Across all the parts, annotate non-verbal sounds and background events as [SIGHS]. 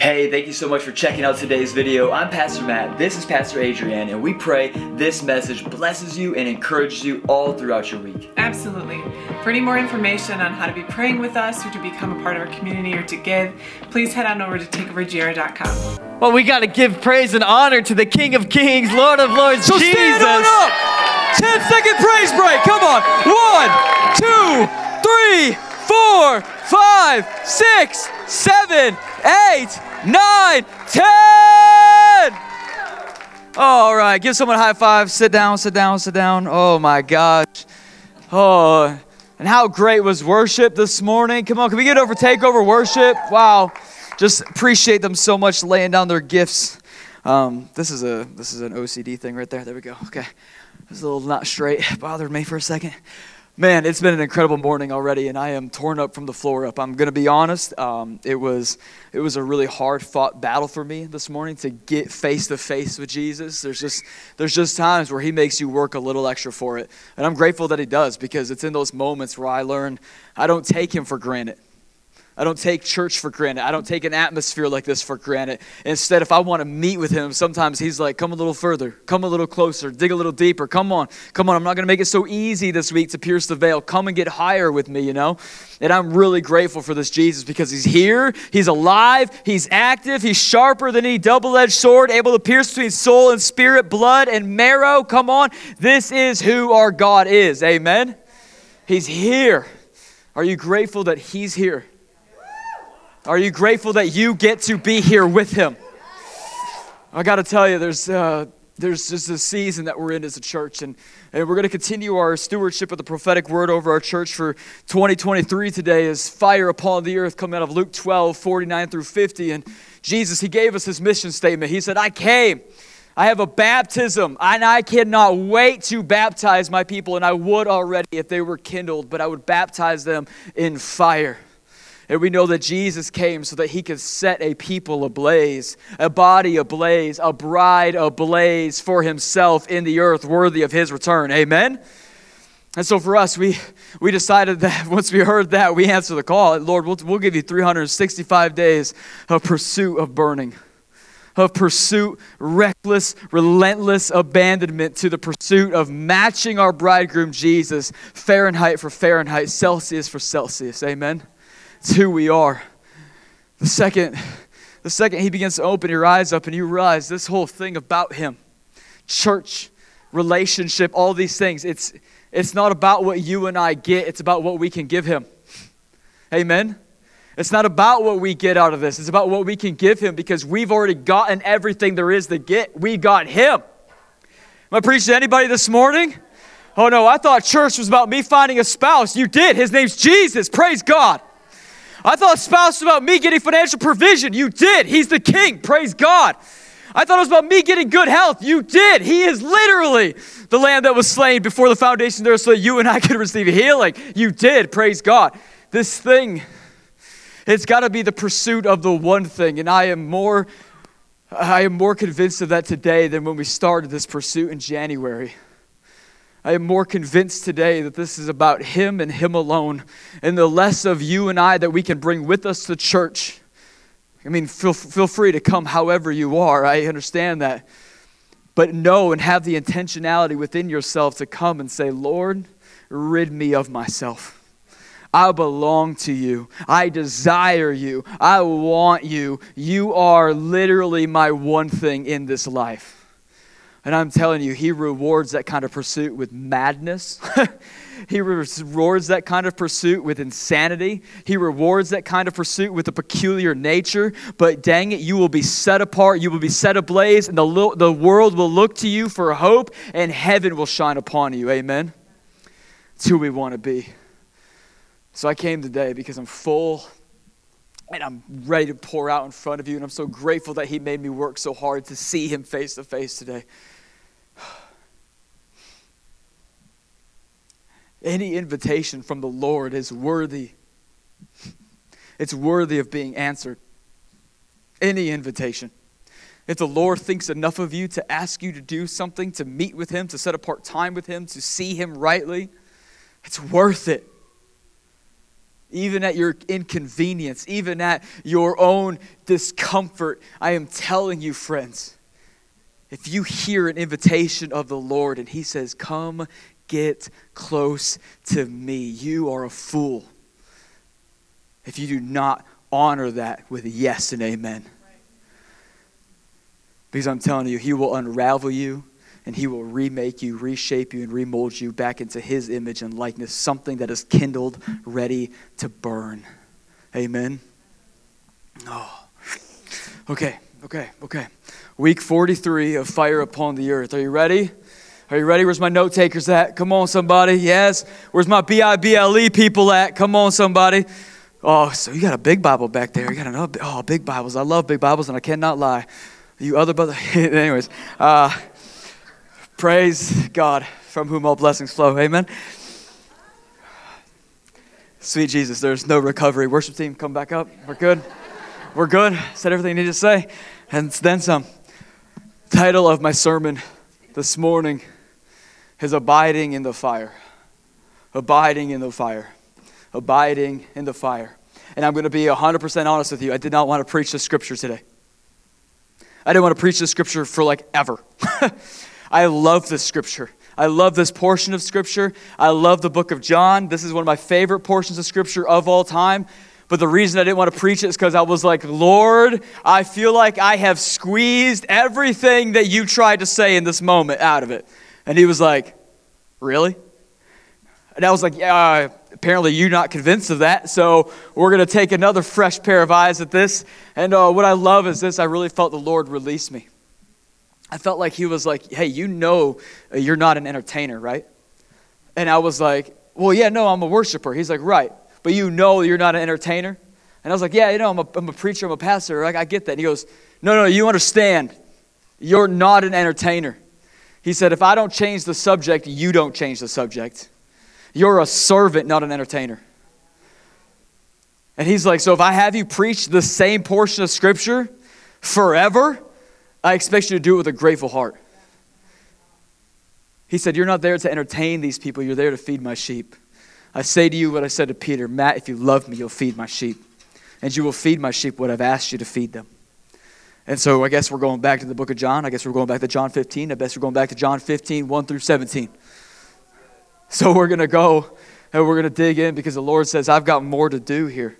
Hey, thank you so much for checking out today's video. I'm Pastor Matt, this is Pastor Adrian, and we pray this message blesses you and encourages you all throughout your week. Absolutely. For any more information on how to be praying with us or to become a part of our community or to give, please head on over to takeovergr.com. Well, we got to give praise and honor to the King of Kings, Lord of Lords, So Jesus. stand on up. 10 second praise break. Come on. One, two, three, four, five, six, seven, eight, nine, ten. All right. Give someone a high five. Sit down, sit down, sit down. Oh my gosh. Oh, and how great was worship this morning? Come on, can we get over takeover worship? Wow. Just appreciate them so much laying down their gifts. Um, this is a this is an OCD thing right there. There we go. Okay, it's a little not straight. Bothered me for a second. Man, it's been an incredible morning already, and I am torn up from the floor up. I'm gonna be honest. Um, it was it was a really hard fought battle for me this morning to get face to face with Jesus. There's just there's just times where He makes you work a little extra for it, and I'm grateful that He does because it's in those moments where I learn I don't take Him for granted. I don't take church for granted. I don't take an atmosphere like this for granted. Instead, if I want to meet with him, sometimes he's like, come a little further, come a little closer, dig a little deeper. Come on, come on. I'm not going to make it so easy this week to pierce the veil. Come and get higher with me, you know? And I'm really grateful for this Jesus because he's here, he's alive, he's active, he's sharper than any double edged sword, able to pierce between soul and spirit, blood and marrow. Come on. This is who our God is. Amen. He's here. Are you grateful that he's here? Are you grateful that you get to be here with him? I got to tell you, there's, uh, there's just a season that we're in as a church, and, and we're going to continue our stewardship of the prophetic word over our church for 2023 today as fire upon the earth coming out of Luke 12, 49 through 50. And Jesus, he gave us his mission statement. He said, I came. I have a baptism, and I cannot wait to baptize my people, and I would already if they were kindled, but I would baptize them in fire. And we know that Jesus came so that he could set a people ablaze, a body ablaze, a bride ablaze for himself in the earth, worthy of his return. Amen? And so for us, we, we decided that [LAUGHS] once we heard that, we answered the call. Lord, we'll, we'll give you 365 days of pursuit of burning, of pursuit, reckless, relentless abandonment to the pursuit of matching our bridegroom Jesus, Fahrenheit for Fahrenheit, Celsius for Celsius. Amen? It's who we are. The second, the second he begins to open your eyes up and you realize this whole thing about him, church, relationship, all these things, it's it's not about what you and I get, it's about what we can give him. Amen. It's not about what we get out of this. It's about what we can give him because we've already gotten everything there is to get. We got him. Am I preaching to anybody this morning? Oh no, I thought church was about me finding a spouse. You did. His name's Jesus. Praise God. I thought spouse was about me getting financial provision. You did. He's the king. Praise God. I thought it was about me getting good health. You did. He is literally the lamb that was slain before the foundation there so that you and I [LAUGHS] could receive healing. You did. Praise God. This thing, it's got to be the pursuit of the one thing. And I am more I am more convinced of that today than when we started this pursuit in January. I am more convinced today that this is about Him and Him alone, and the less of you and I that we can bring with us to church. I mean, feel, feel free to come however you are. I understand that. But know and have the intentionality within yourself to come and say, Lord, rid me of myself. I belong to you. I desire you. I want you. You are literally my one thing in this life. And I'm telling you, he rewards that kind of pursuit with madness. [LAUGHS] he rewards that kind of pursuit with insanity. He rewards that kind of pursuit with a peculiar nature. But dang it, you will be set apart. You will be set ablaze, and the, lo- the world will look to you for hope, and heaven will shine upon you. Amen? It's who we want to be. So I came today because I'm full and I'm ready to pour out in front of you. And I'm so grateful that He made me work so hard to see Him face to face today. Any invitation from the Lord is worthy. It's worthy of being answered. Any invitation. If the Lord thinks enough of you to ask you to do something, to meet with Him, to set apart time with Him, to see Him rightly, it's worth it. even at your inconvenience, even at your own discomfort. I am telling you, friends, if you hear an invitation of the Lord and He says, Come get close to me, you are a fool. If you do not honor that with a yes and amen. Because I'm telling you, He will unravel you and He will remake you, reshape you, and remold you back into His image and likeness, something that is kindled, ready to burn. Amen. Oh. Okay, okay, okay. Week 43 of Fire Upon the Earth. Are you ready? Are you ready? Where's my note takers at? Come on, somebody. Yes. Where's my B I B L E people at? Come on, somebody. Oh, so you got a big Bible back there. You got another. Oh, big Bibles. I love big Bibles, and I cannot lie. You other brother. [LAUGHS] Anyways, uh, praise God from whom all blessings flow. Amen. Sweet Jesus, there's no recovery. Worship team, come back up. We're good. We're good. Said everything you need to say, and then some. Title of my sermon this morning is Abiding in the Fire. Abiding in the fire. Abiding in the fire. And I'm going to be 100% honest with you. I did not want to preach the scripture today. I didn't want to preach the scripture for like ever. [LAUGHS] I love this scripture. I love this portion of scripture. I love the book of John. This is one of my favorite portions of scripture of all time. But the reason I didn't want to preach it is because I was like, Lord, I feel like I have squeezed everything that you tried to say in this moment out of it. And he was like, Really? And I was like, Yeah, apparently you're not convinced of that. So we're going to take another fresh pair of eyes at this. And uh, what I love is this I really felt the Lord release me. I felt like He was like, Hey, you know uh, you're not an entertainer, right? And I was like, Well, yeah, no, I'm a worshiper. He's like, Right but you know you're not an entertainer? And I was like, yeah, you know, I'm a, I'm a preacher, I'm a pastor. Like, I get that. And he goes, no, no, you understand. You're not an entertainer. He said, if I don't change the subject, you don't change the subject. You're a servant, not an entertainer. And he's like, so if I have you preach the same portion of Scripture forever, I expect you to do it with a grateful heart. He said, You're not there to entertain these people, you're there to feed my sheep. I say to you what I said to Peter Matt, if you love me, you'll feed my sheep. And you will feed my sheep what I've asked you to feed them. And so I guess we're going back to the book of John. I guess we're going back to John 15. I guess we're going back to John 15, 1 through 17. So we're going to go and we're going to dig in because the Lord says, I've got more to do here.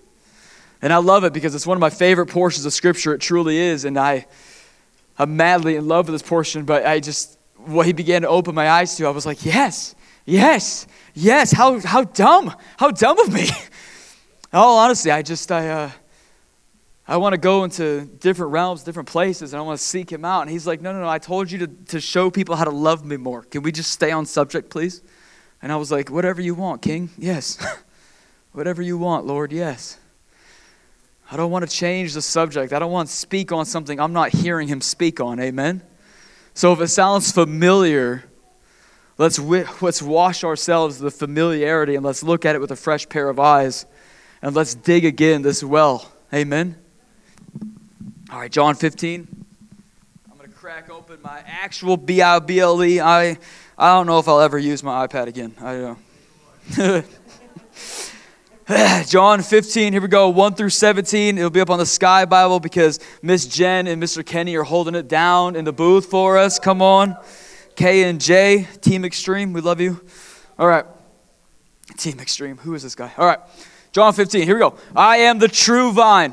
And I love it because it's one of my favorite portions of Scripture. It truly is. And I, I'm madly in love with this portion, but I just, what he began to open my eyes to, I was like, yes, yes, Yes, how, how dumb. How dumb of me. In [LAUGHS] all honesty, I just, I, uh, I want to go into different realms, different places, and I want to seek him out. And he's like, no, no, no, I told you to, to show people how to love me more. Can we just stay on subject, please? And I was like, whatever you want, King. Yes. [LAUGHS] whatever you want, Lord. Yes. I don't want to change the subject. I don't want to speak on something I'm not hearing him speak on. Amen. So if it sounds familiar, Let's, let's wash ourselves the familiarity and let's look at it with a fresh pair of eyes and let's dig again this well. Amen. All right, John 15. I'm going to crack open my actual B I B L E. I I don't know if I'll ever use my iPad again. I don't uh, know. [LAUGHS] John 15, here we go, 1 through 17. It'll be up on the Sky Bible because Miss Jen and Mr. Kenny are holding it down in the booth for us. Come on. K and J, Team Extreme, we love you. All right. Team Extreme, who is this guy? All right. John 15, here we go. I am the true vine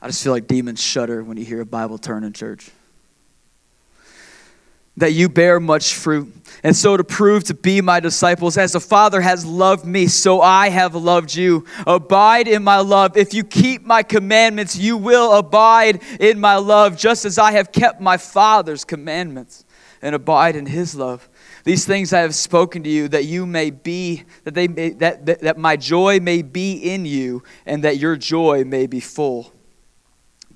I just feel like demons shudder when you hear a Bible turn in church. That you bear much fruit, and so to prove to be my disciples, as the Father has loved me, so I have loved you. Abide in my love. If you keep my commandments, you will abide in my love, just as I have kept my Father's commandments and abide in his love. These things I have spoken to you that you may be, that, they may, that, that, that my joy may be in you, and that your joy may be full.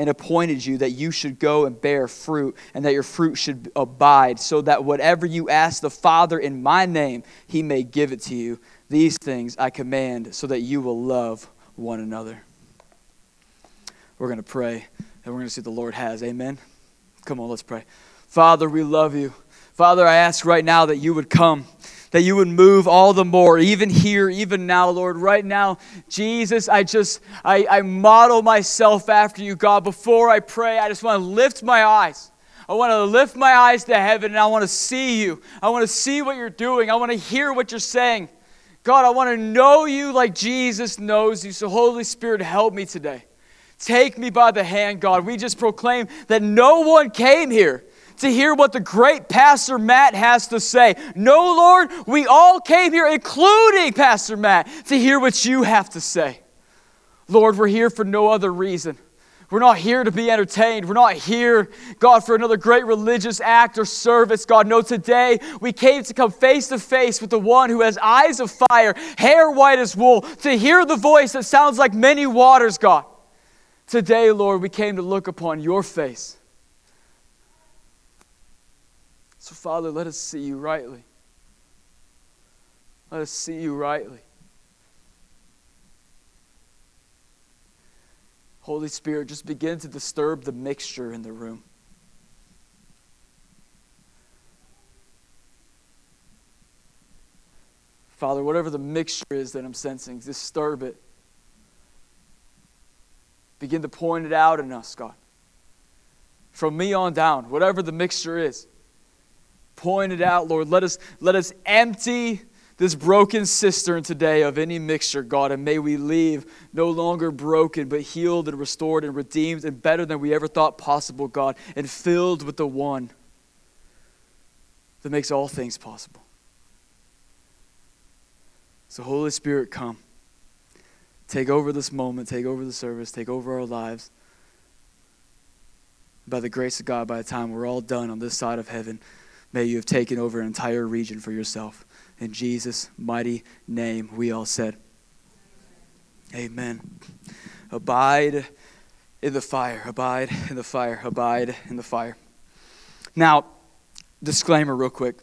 and appointed you that you should go and bear fruit, and that your fruit should abide, so that whatever you ask the Father in my name, he may give it to you. These things I command, so that you will love one another. We're going to pray, and we're going to see what the Lord has. Amen. Come on, let's pray. Father, we love you. Father, I ask right now that you would come that you would move all the more, even here, even now, Lord. Right now, Jesus, I just, I, I model myself after you, God. Before I pray, I just want to lift my eyes. I want to lift my eyes to heaven and I want to see you. I want to see what you're doing. I want to hear what you're saying. God, I want to know you like Jesus knows you. So, Holy Spirit, help me today. Take me by the hand, God. We just proclaim that no one came here to hear what the great Pastor Matt has to say. No, Lord, we all came here, including Pastor Matt, to hear what you have to say. Lord, we're here for no other reason. We're not here to be entertained. We're not here, God, for another great religious act or service. God, no, today we came to come face to face with the one who has eyes of fire, hair white as wool, to hear the voice that sounds like many waters, God. Today, Lord, we came to look upon your face. So, Father, let us see you rightly. Let us see you rightly. Holy Spirit, just begin to disturb the mixture in the room. Father, whatever the mixture is that I'm sensing, disturb it. Begin to point it out in us, God. From me on down, whatever the mixture is, point it out, Lord. Let us, let us empty this broken cistern today of any mixture, God, and may we leave no longer broken, but healed and restored and redeemed and better than we ever thought possible, God, and filled with the one that makes all things possible. So, Holy Spirit, come. Take over this moment, take over the service, take over our lives. By the grace of God, by the time we're all done on this side of heaven, may you have taken over an entire region for yourself. In Jesus' mighty name, we all said, Amen. Abide in the fire, abide in the fire, abide in the fire. Now, disclaimer, real quick.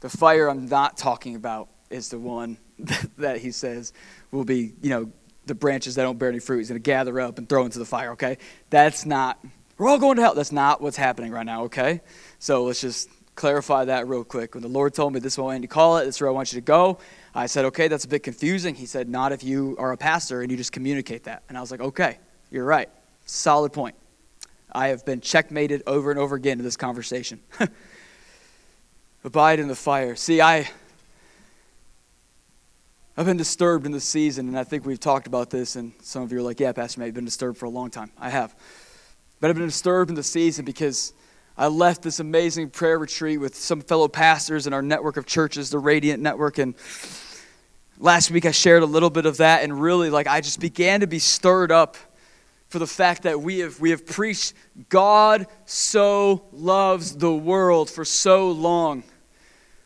The fire I'm not talking about is the one [LAUGHS] that he says will be, you know, the branches that don't bear any fruit. He's going to gather up and throw into the fire, okay? That's not, we're all going to hell. That's not what's happening right now, okay? So let's just clarify that real quick. When the Lord told me this is what I need to call it, this is where I want you to go, I said, okay, that's a bit confusing. He said, not if you are a pastor and you just communicate that. And I was like, okay, you're right. Solid point. I have been checkmated over and over again in this conversation. [LAUGHS] Abide in the fire. See, I. I've been disturbed in this season, and I think we've talked about this, and some of you are like, yeah, Pastor Matt, you've been disturbed for a long time. I have. But I've been disturbed in the season because I left this amazing prayer retreat with some fellow pastors in our network of churches, the Radiant Network, and last week I shared a little bit of that, and really, like, I just began to be stirred up for the fact that we have we have preached God so loves the world for so long.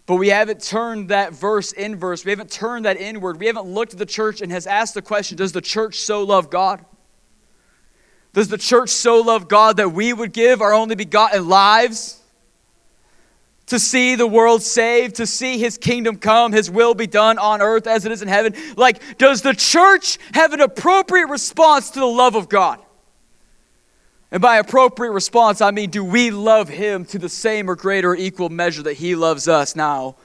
But we haven't turned that verse inverse. We haven't turned that inward. We haven't looked at the church and has asked the question, does the church so love God? Does the church so love God that we would give our only begotten lives to see the world saved, to see his kingdom come, his will be done on earth as it is in heaven? Like, does the church have an appropriate response to the love of God? And by appropriate response, I mean, do we love him to the same or greater or equal measure that he loves us? Now,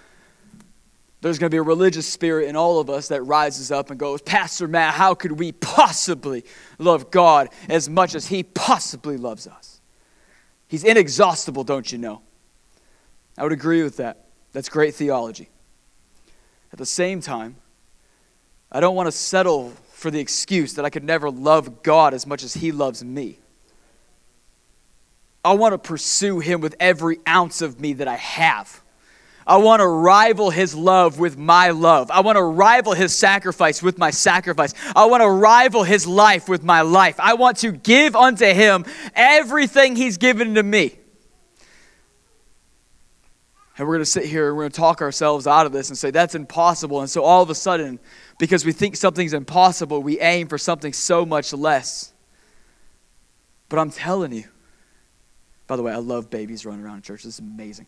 there's going to be a religious spirit in all of us that rises up and goes, Pastor Matt, how could we possibly love God as much as he possibly loves us? He's inexhaustible, don't you know? I would agree with that. That's great theology. At the same time, I don't want to settle for the excuse that I could never love God as much as he loves me. I want to pursue him with every ounce of me that I have. I want to rival his love with my love. I want to rival his sacrifice with my sacrifice. I want to rival his life with my life. I want to give unto him everything he's given to me. And we're going to sit here and we're going to talk ourselves out of this and say, that's impossible. And so all of a sudden, because we think something's impossible, we aim for something so much less. But I'm telling you, by the way, I love babies running around in church. This is amazing.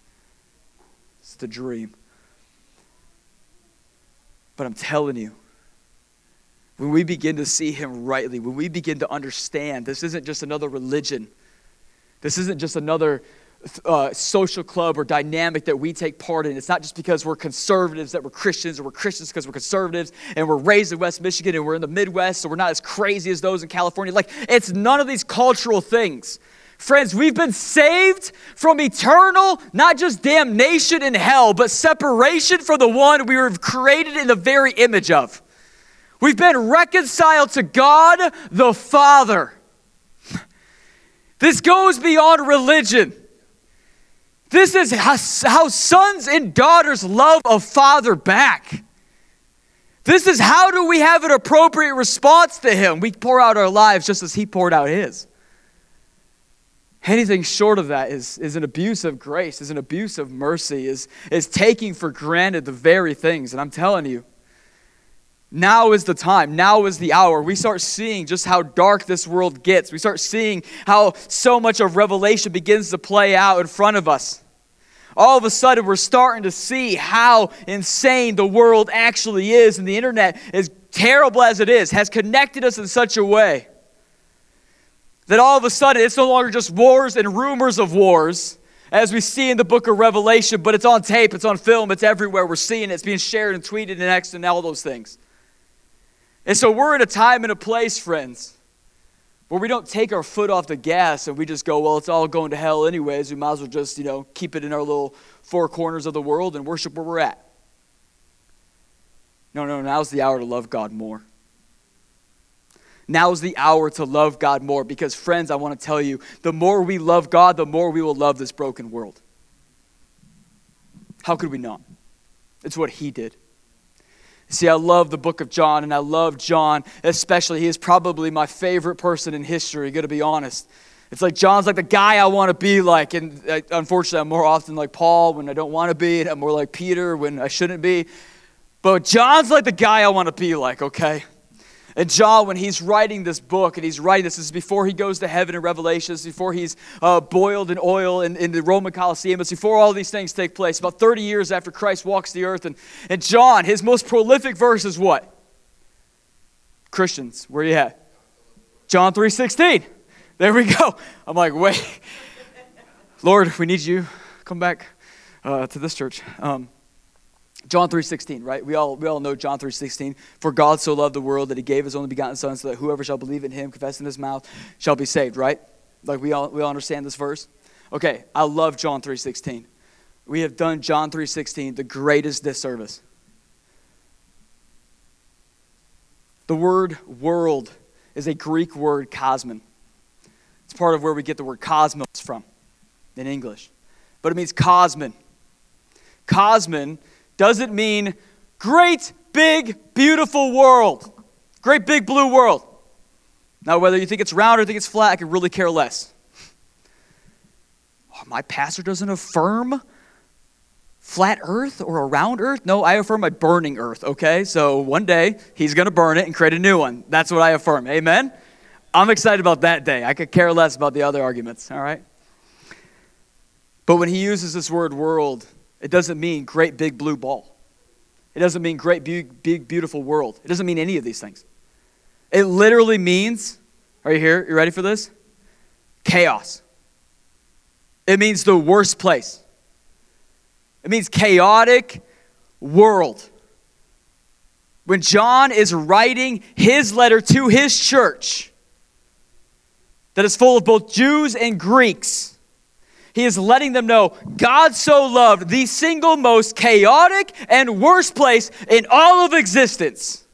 It's the dream. But I'm telling you, when we begin to see Him rightly, when we begin to understand this isn't just another religion, this isn't just another uh, social club or dynamic that we take part in. It's not just because we're conservatives that we're Christians, or we're Christians because we're conservatives, and we're raised in West Michigan and we're in the Midwest, so we're not as crazy as those in California. Like, it's none of these cultural things. Friends, we've been saved from eternal, not just damnation in hell, but separation from the one we were created in the very image of. We've been reconciled to God the Father. This goes beyond religion. This is how, sons and daughters love a father back. This is how do we have an appropriate response to him? We pour out our lives just as he poured out his. Anything short of that is, is an abuse of grace, is an abuse of mercy, is, is taking for granted the very things. And I'm telling you, now is the time. Now is the hour. We start seeing just how dark this world gets. We start seeing how so much of Revelation begins to play out in front of us. All of a sudden, we're starting to see how insane the world actually is. And the internet, as terrible as it is, has connected us in such a way that all of a sudden it's no longer just wars and rumors of wars, as we see in the book of Revelation, but it's on tape, it's on film, it's everywhere. We're seeing it, it's being shared and tweeted and X and all those things. And so we're in a time and a place, friends, where we don't take our foot off the gas and we just go, well, it's all going to hell anyways. We might as well just, you know, keep it in our little four corners of the world and worship where we're at. No, no, now's the hour to love God more. Now is the hour to love God more because, friends, I want to tell you the more we love God, the more we will love this broken world. How could we not? It's what He did. See, I love the book of John, and I love John especially. He is probably my favorite person in history, to be honest. It's like John's like the guy I want to be like, and uh, unfortunately, I'm more often like Paul when I don't want to be, and I'm more like Peter when I shouldn't be. But John's like the guy I want to be like, okay? And John, when he's writing this book, and he's writing this, this is before he goes to heaven in Revelations, before he's uh, boiled in oil in, in the Roman Colosseum, it's before all these things take place, about 30 years after Christ walks the earth. And, and John, his most prolific verse is what? Christians, where you at? John 3.16. There we go. I'm like, wait. Lord, we need you. Come back uh, to this church. Um, John 3:16, right? We all we all know John 3:16. For God so loved the world that he gave his only begotten son so that whoever shall believe in him, confess in his mouth, shall be saved, right? Like we all we all understand this verse. Okay, I love John 3:16. We have done John 3:16 the greatest disservice. The word world is a Greek word cosmon. It's part of where we get the word cosmos from in English. But it means cosmon. Cosmon doesn't mean great, big, beautiful world. Great, big, blue world. Now, whether you think it's round or think it's flat, I could really care less. [SIGHS] Oh, my pastor doesn't affirm flat earth or a round earth? No, I affirm a burning earth, okay? So one day he's going to burn it and create a new one. That's what I affirm. Amen? I'm excited about that day. I could care less about the other arguments, all right? But when he uses this word world, it doesn't mean great big blue ball. It doesn't mean great big, big beautiful world. It doesn't mean any of these things. It literally means, are you here? You ready for this? chaos. It means the worst place. It means chaotic world. When John is writing his letter to his church, that is full of both Jews and Greeks, he is letting them know God so loved the single most chaotic and worst place in all of existence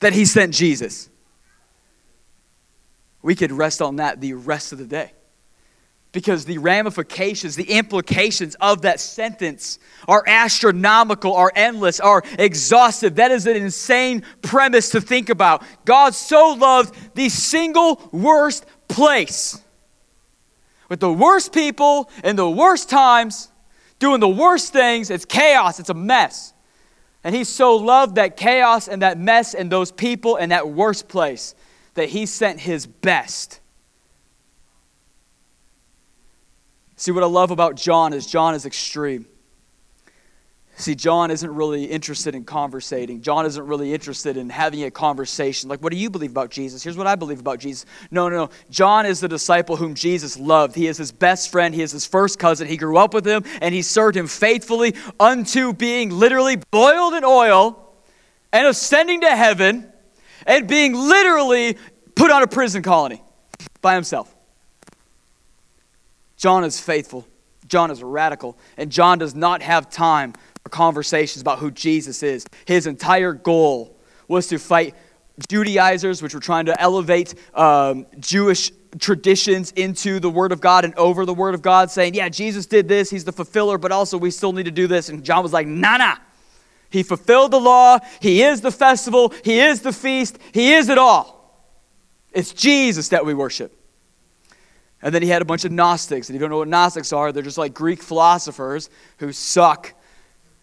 that he sent Jesus. We could rest on that the rest of the day because the ramifications, the implications of that sentence are astronomical, are endless, are exhaustive. That is an insane premise to think about. God so loved the single worst place with the worst people in the worst times doing the worst things. It's chaos, it's a mess. And he so loved that chaos and that mess and those people and that worst place that he sent his best See, what I love about John is John is extreme. See, John isn't really interested in conversating. John isn't really interested in having a conversation. Like, what do you believe about Jesus? Here's what I believe about Jesus. No, no, no. John is the disciple whom Jesus loved. He is his best friend. He is his first cousin. He grew up with him, and he served him faithfully unto being literally boiled in oil and ascending to heaven and being literally put on a prison colony by himself. John is faithful, John is radical, and John does not have time for conversations about who Jesus is. His entire goal was to fight Judaizers, which were trying to elevate um, Jewish traditions into the Word of God and over the Word of God, saying, Yeah, Jesus did this, He's the fulfiller, but also we still need to do this. And John was like, Nah, nah. He fulfilled the law, He is the festival, He is the feast, He is it all. It's Jesus that we worship. And then he had a bunch of Gnostics. And if you don't know what Gnostics are, they're just like Greek philosophers who suck.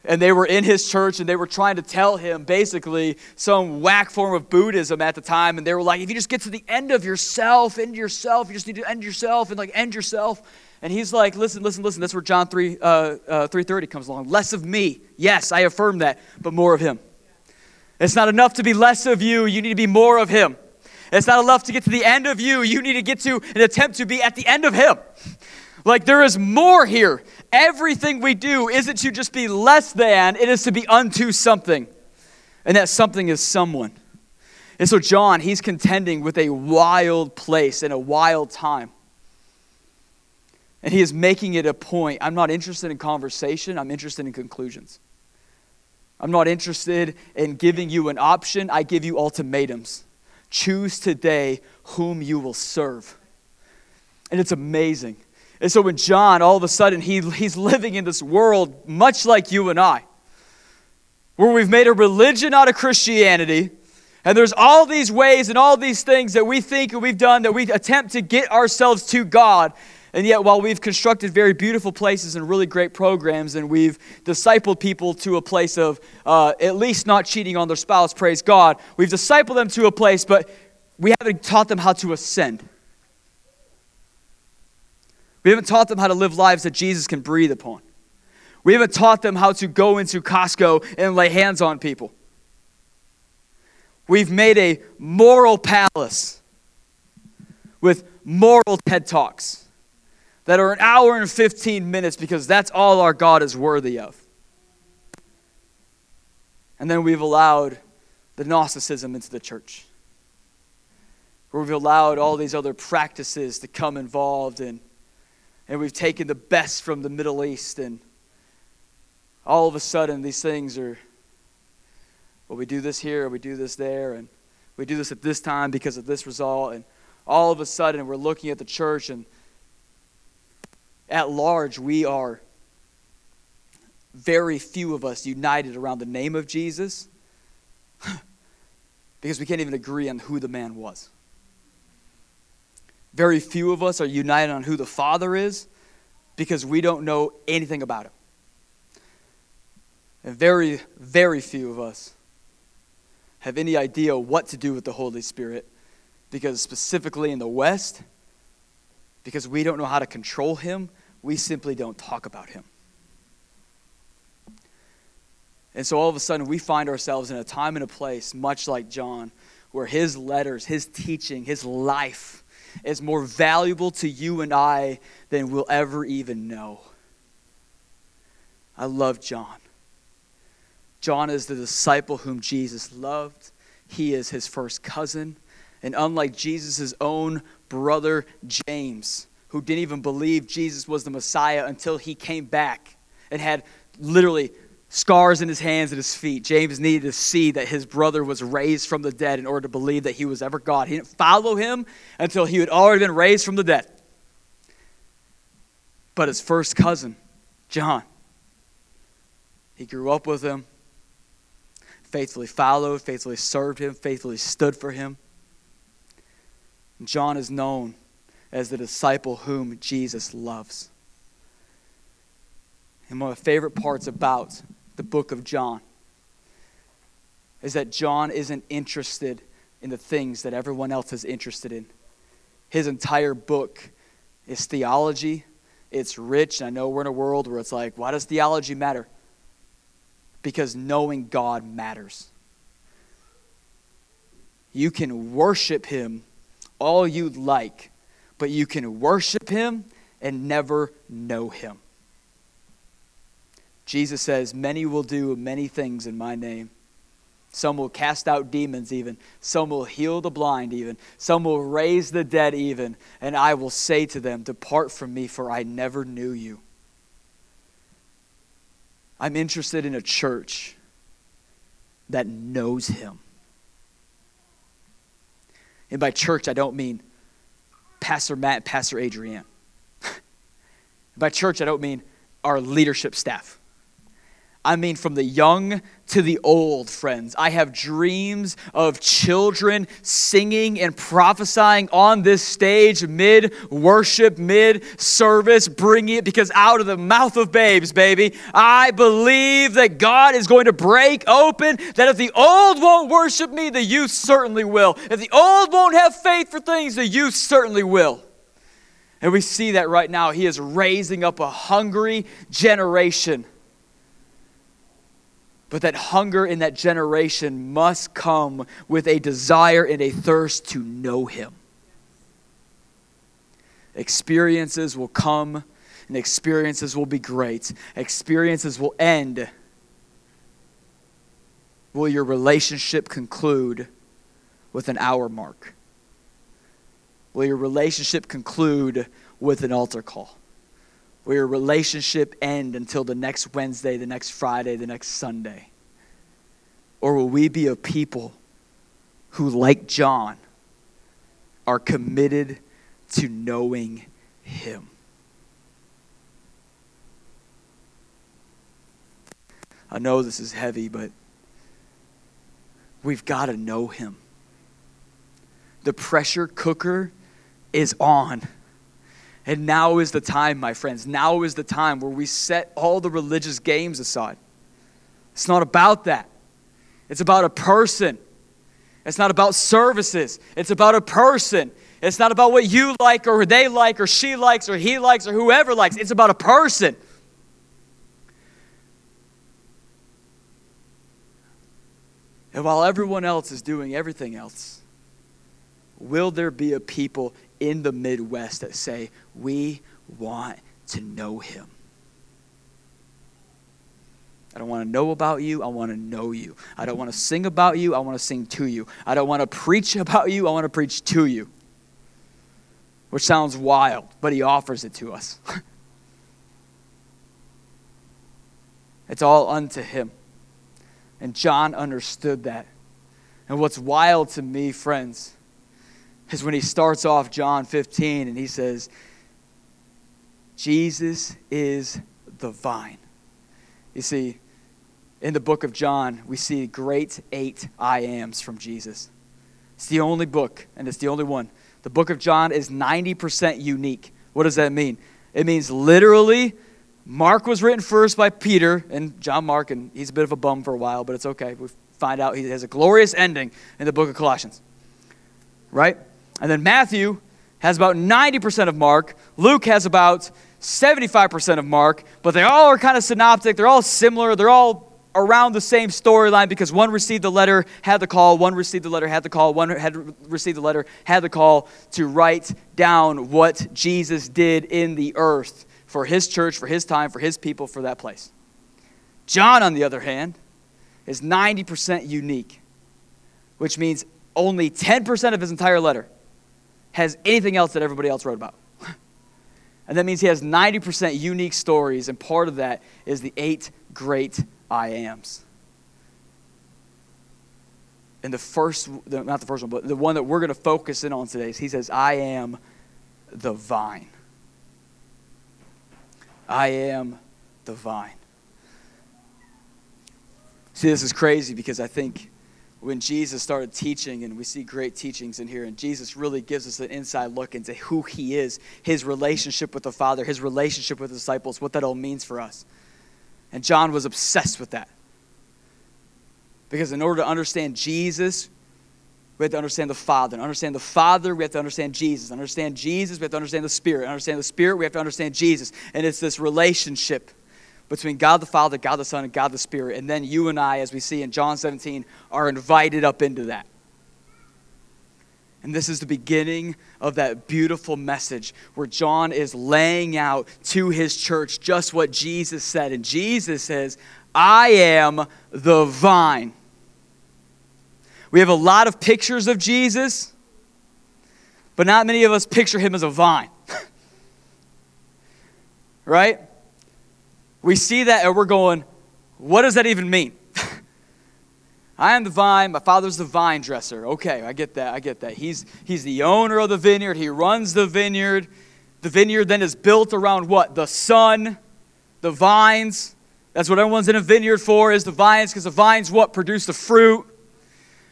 And they were in his church and they were trying to tell him basically some whack form of Buddhism at the time. And they were like, if you just get to the end of yourself, end yourself, you just need to end yourself and like end yourself. And he's like, listen, listen, listen. That's where John 3, uh, uh, 330 comes along. Less of me. Yes, I affirm that, but more of him. It's not enough to be less of you. You need to be more of him. It's not enough to get to the end of you. You need to get to and attempt to be at the end of Him. Like there is more here. Everything we do isn't to just be less than, it is to be unto something. And that something is someone. And so, John, he's contending with a wild place and a wild time. And he is making it a point. I'm not interested in conversation, I'm interested in conclusions. I'm not interested in giving you an option, I give you ultimatums. Choose today whom you will serve. And it's amazing. And so when John, all of a sudden, he, he's living in this world much like you and I, where we've made a religion out of Christianity. And there's all these ways and all these things that we think and we've done that we attempt to get ourselves to God. And yet, while we've constructed very beautiful places and really great programs, and we've discipled people to a place of uh, at least not cheating on their spouse, praise God, we've discipled them to a place, but we haven't taught them how to ascend. We haven't taught them how to live lives that Jesus can breathe upon. We haven't taught them how to go into Costco and lay hands on people. We've made a moral palace with moral TED Talks that are an hour and 15 minutes because that's all our God is worthy of. And then we've allowed the Gnosticism into the church. Where we've allowed all these other practices to come involved and and we've taken the best from the Middle East and all of a sudden these things are well we do this here we do this there and we do this at this time because of this result and all of a sudden we're looking at the church and at large, we are very few of us united around the name of Jesus [LAUGHS] because we can't even agree on who the man was. Very few of us are united on who the Father is because we don't know anything about him. And very, very few of us have any idea what to do with the Holy Spirit because, specifically in the West, because we don't know how to control him, we simply don't talk about him. And so all of a sudden, we find ourselves in a time and a place, much like John, where his letters, his teaching, his life is more valuable to you and I than we'll ever even know. I love John. John is the disciple whom Jesus loved. He is his first cousin. And unlike Jesus' own brother James, who didn't even believe Jesus was the Messiah until he came back and had literally scars in his hands and his feet. James needed to see that his brother was raised from the dead in order to believe that he was ever God. He didn't follow him until he had already been raised from the dead. But his first cousin, John, he grew up with him, faithfully followed, faithfully served him, faithfully stood for him. John is known as the disciple whom Jesus loves. And one of my favorite parts about the book of John is that John isn't interested in the things that everyone else is interested in. His entire book is theology. It's rich. And I know we're in a world where it's like, why does theology matter? Because knowing God matters. You can worship Him all you'd like, but you can worship Him and never know Him. Jesus says, Many will do many things in my name. Some will cast out demons, even. Some will heal the blind, even. Some will raise the dead, even. And I will say to them, Depart from me, for I never knew you. I'm interested in a church that knows him. And by church, I don't mean Pastor Matt and Pastor Adrian. [LAUGHS] by church, I don't mean our leadership staff. I mean, from the young to the old, friends. I have dreams of children singing and prophesying on this stage mid worship, mid service, bringing it because out of the mouth of babes, baby, I believe that God is going to break open that if the old won't worship me, the youth certainly will. If the old won't have faith for things, the youth certainly will. And we see that right now. He is raising up a hungry generation but that hunger in that generation must come with a desire and a thirst to know Him. Experiences will come and experiences will be great. Experiences will end. Will your relationship conclude with an hour mark? Will your relationship conclude with an altar call? Will your relationship end until the next Wednesday, the next Friday, the next Sunday? Or will we be a people who, like John, are committed to knowing Him? I know this is heavy, but we've got to know Him. The pressure cooker is on. And now is the time, my friends. Now is the time where we set all the religious games aside. It's not about that, it's about a person. It's not about services, it's about a person. It's not about what you like or they like or she likes or he likes or whoever likes. It's about a person. And while everyone else is doing everything else, will there be a people in the Midwest that say, We want to know him. I don't want to know about you. I want to know you. I don't want to sing about you. I want to sing to you. I don't want to preach about you. I want to preach to you. Which sounds wild, but he offers it to us. [LAUGHS] it's all unto him. And John understood that. And what's wild to me, friends, is when he starts off John 15 and he says, Jesus is the vine. You see, in the book of John, we see great eight I ams from Jesus. It's the only book, and it's the only one. The book of John is 90% unique. What does that mean? It means literally, Mark was written first by Peter and John Mark, and he's a bit of a bum for a while, but it's okay. We find out he has a glorious ending in the book of Colossians. Right? And then Matthew has about 90% of Mark. Luke has about 75% of Mark, but they all are kind of synoptic. They're all similar. They're all around the same storyline because one received the letter, had the call, one received the letter, had the call, one had received the letter, had the call to write down what Jesus did in the earth for his church, for his time, for his people, for that place. John, on the other hand, is 90% unique, which means only 10% of his entire letter has anything else that everybody else wrote about. [LAUGHS] and that means he has 90% unique stories, and part of that is the eight great I ams. And the first, not the first one, but the one that we're going to focus in on today is he says, I am the vine. I am the vine. See, this is crazy because I think when Jesus started teaching, and we see great teachings in here, and Jesus really gives us an inside look into who he is, his relationship with the Father, his relationship with the disciples, what that all means for us. And John was obsessed with that. Because in order to understand Jesus, we have to understand the Father. And understand the Father, we have to understand Jesus. Understand Jesus, we have to understand the Spirit. Understand the Spirit, we have to understand Jesus. And it's this relationship between God the Father, God the Son, and God the Spirit. And then you and I, as we see in John 17, are invited up into that. And this is the beginning of that beautiful message where John is laying out to his church just what Jesus said. And Jesus says, I am the vine. We have a lot of pictures of Jesus, but not many of us picture him as a vine. [LAUGHS] right? We see that and we're going, what does that even mean? [LAUGHS] I am the vine, my father's the vine dresser. Okay, I get that, I get that. He's, he's the owner of the vineyard, he runs the vineyard. The vineyard then is built around what? The sun, the vines. That's what everyone's in a vineyard for, is the vines, because the vines what? Produce the fruit.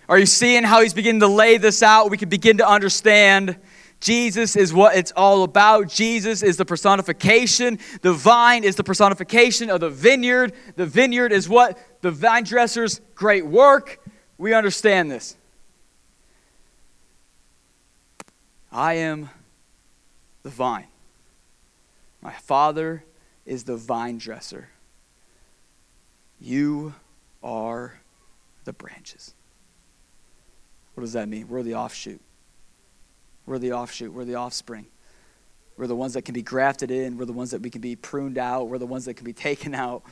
Are you seeing how he's beginning to lay this out? We can begin to understand Jesus is what it's all about. Jesus is the personification. The vine is the personification of the vineyard. The vineyard is what the vine dresser's great work. We understand this. I am the vine. My Father is the vine dresser. You are the branches. What does that mean? We're the offshoot. We're the offshoot, we're the offspring. We're the ones that can be grafted in, we're the ones that we can be pruned out, we're the ones that can be [LAUGHS] taken out.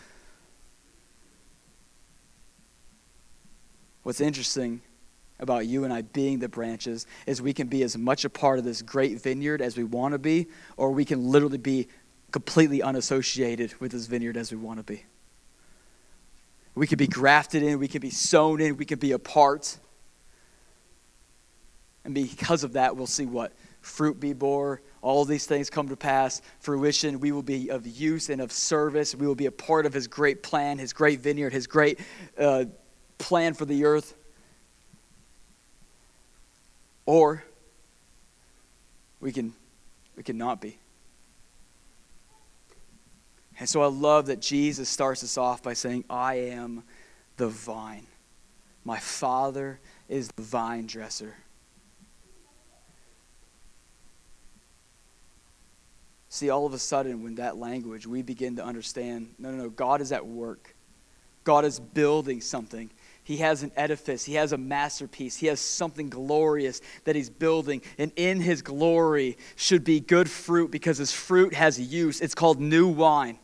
What's interesting about you and I being the branches is we can be as much a part of this great vineyard as we want to be, or we can literally be completely unassociated with this vineyard as we want to be. We could be grafted in, we could be sown in, we could be a part. And because of that, we'll see what? Fruit be bore, all these things come to pass, fruition. We will be of use and of service. We will be a part of his great plan, his great vineyard, his great uh, plan for the earth. Or we can we can not be. And so I love that Jesus starts us off by saying, I am the vine. My Father is the vine dresser. See, all of a sudden, when that language, we begin to understand no, no, no, God is at work. God is building something. He has an edifice. He has a masterpiece. He has something glorious that he's building. And in his glory should be good fruit because his fruit has use. It's called new wine.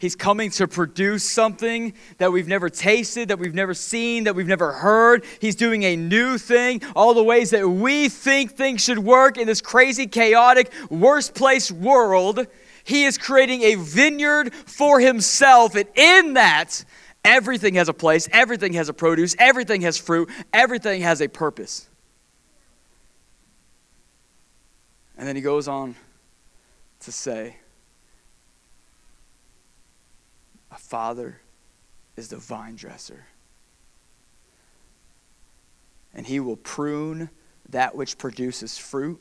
He's coming to produce something that we've never tasted, that we've never seen, that we've never heard. He's doing a new thing. All the ways that we think things should work in this crazy, chaotic, worst place world, He is creating a vineyard for Himself. And in that, everything has a place, everything has a produce, everything has fruit, everything has a purpose. And then He goes on to say, A father is the vine dresser. And he will prune that which produces fruit,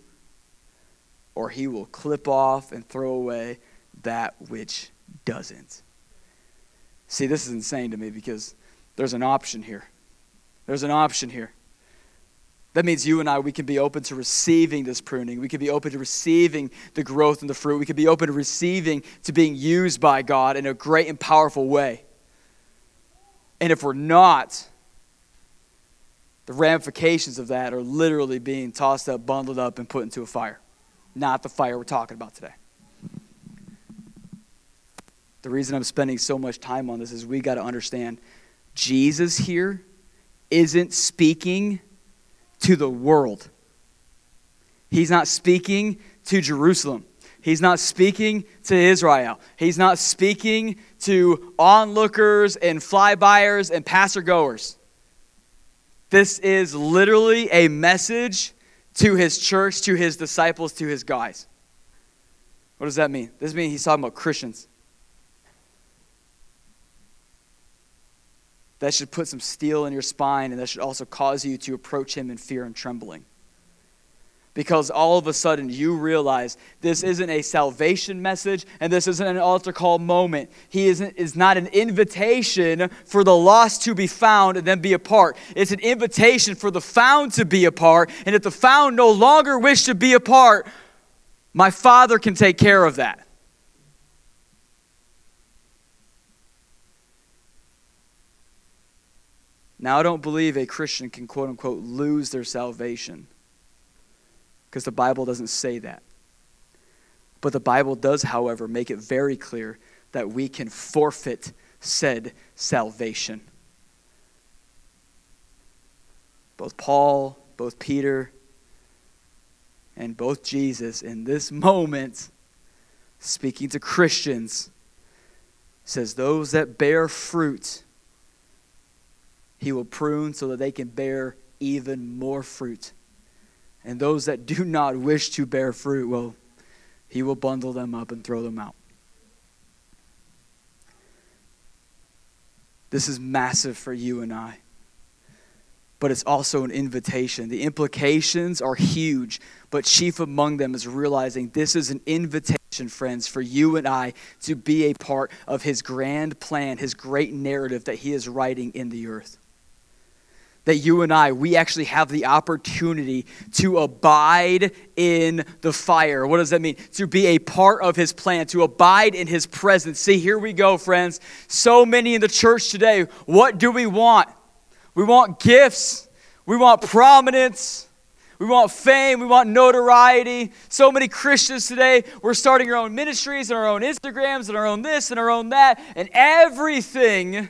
or he will clip off and throw away that which doesn't. See, this is insane to me because there's an option here. There's an option here. That means you and I, we can be open to receiving this pruning. We can be open to receiving the growth and the fruit. We can be open to receiving, to being used by God in a great and powerful way. And if we're not, the ramifications of that are literally being tossed up, bundled up, and put into a fire. Not the fire we're talking about today. The reason I'm spending so much time on this is we got to understand Jesus here isn't speaking to the world. He's not speaking to Jerusalem. He's not speaking to Israel. He's not speaking to onlookers and flybyers and passer goers. This is literally a message to his church, to his disciples, to his guys. What does that mean? This means he's talking about Christians. That should put some steel in your spine, and that should also cause you to approach him in fear and trembling because all of a sudden you realize this isn't a salvation message and this isn't an altar call moment. He isn't, is not an invitation for the lost to be found and then be apart. It's an invitation for the found to be apart. And if the found no longer wish to be apart, my Father can take care of that. Now, I don't believe a Christian can quote unquote lose their salvation because the Bible doesn't say that. But the Bible does, however, make it very clear that we can forfeit said salvation. Both Paul, both Peter, and both Jesus in this moment, speaking to Christians, says, Those that bear fruit, he will prune so that they can bear even more fruit. And those that do not wish to bear fruit, well, he will bundle them up and throw them out. This is massive for you and I. But it's also an invitation. The implications are huge, but chief among them is realizing this is an invitation, friends, for you and I to be a part of his grand plan, his great narrative that he is writing in the earth that you and I, we actually have the opportunity to abide in the fire. What does that mean? To be a part of his plan, to abide in his presence. See, here we go, friends. So many in the church today, what do we want? We want gifts, we want prominence. We want fame. We want notoriety. So many Christians today, we're starting our own ministries and our own Instagrams and our own this and our own that. And everything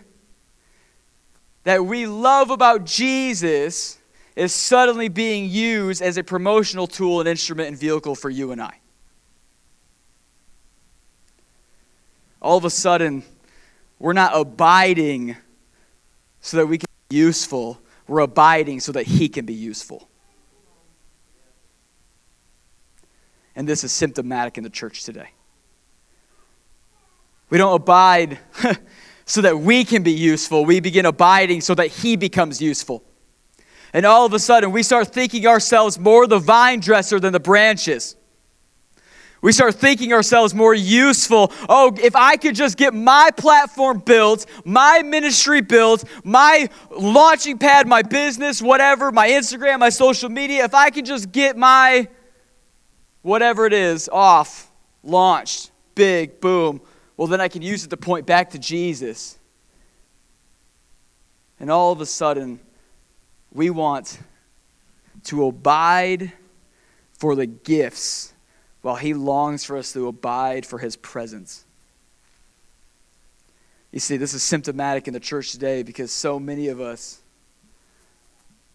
that we love about Jesus is suddenly being used as a promotional tool and instrument and vehicle for you and I. All of a sudden, we're not abiding so that we can be useful, we're abiding so that He can be useful. And this is symptomatic in the church today. We don't abide [LAUGHS] so that we can be useful. We begin abiding so that He becomes useful. And all of a sudden, we start thinking ourselves more the vine dresser than the branches. We start thinking ourselves more useful. Oh, if I could just get my platform built, my ministry built, my launching pad, my business, whatever, my Instagram, my social media, if I could just get my whatever it is off, launched, big, boom, well, then I can use it to point back to Jesus. And all of a sudden, we want to abide for the gifts while He longs for us to abide for His presence. You see, this is symptomatic in the church today because so many of us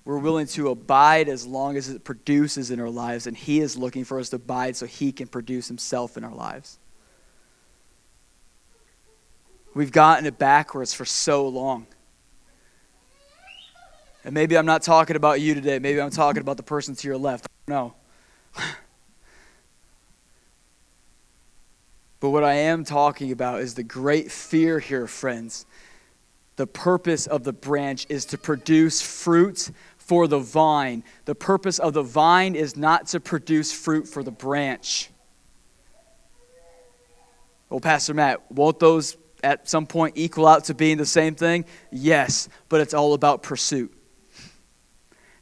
we're willing to abide as long as it produces in our lives, and He is looking for us to abide so He can produce Himself in our lives. We've gotten it backwards for so long. And maybe I'm not talking about you today. Maybe I'm talking about the person to your left. No. [LAUGHS] but what I am talking about is the great fear here, friends. The purpose of the branch is to produce fruit for the vine. The purpose of the vine is not to produce fruit for the branch. Well, Pastor Matt, won't those at some point equal out to being the same thing? Yes, but it's all about pursuit.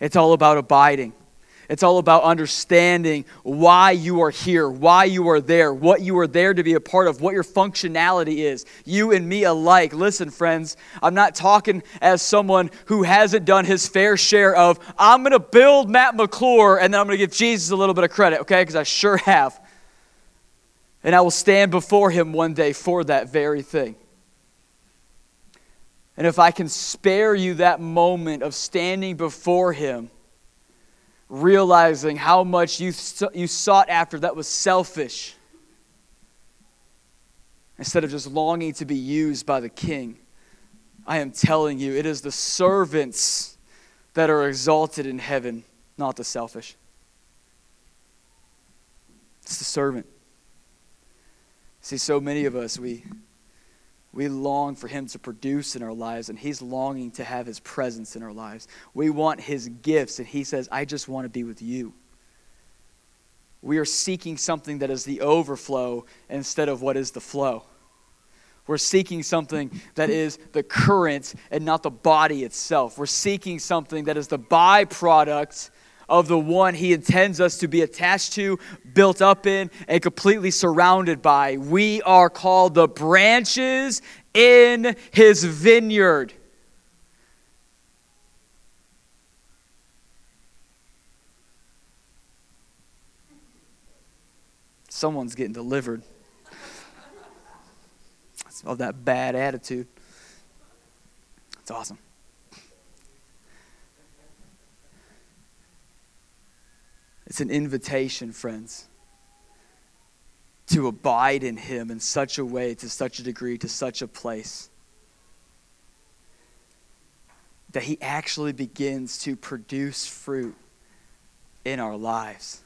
It's all about abiding. It's all about understanding why you are here, why you are there, what you are there to be a part of, what your functionality is. You and me alike. Listen, friends, I'm not talking as someone who hasn't done his fair share of, I'm going to build Matt McClure and then I'm going to give Jesus a little bit of credit, okay? Because I sure have. And I will stand before him one day for that very thing. And if I can spare you that moment of standing before him, realizing how much you, you sought after that was selfish instead of just longing to be used by the king. I am telling you, it is the servants that are exalted in heaven, not the selfish. It's the servant. See, so many of us, we we long for Him to produce in our lives, and He's longing to have His presence in our lives. We want His gifts, and He says, I just want to be with you. We are seeking something that is the overflow instead of what is the flow. We're seeking something that is the current and not the body itself. We're seeking something that is the byproduct of the one he intends us to be attached to, built up in, and completely surrounded by. We are called the branches in his vineyard. Someone's getting delivered [LAUGHS] of that bad attitude. It's awesome. It's an invitation, friends, to abide in Him in such a way, to such a degree, to such a place that He actually begins to produce fruit in our lives.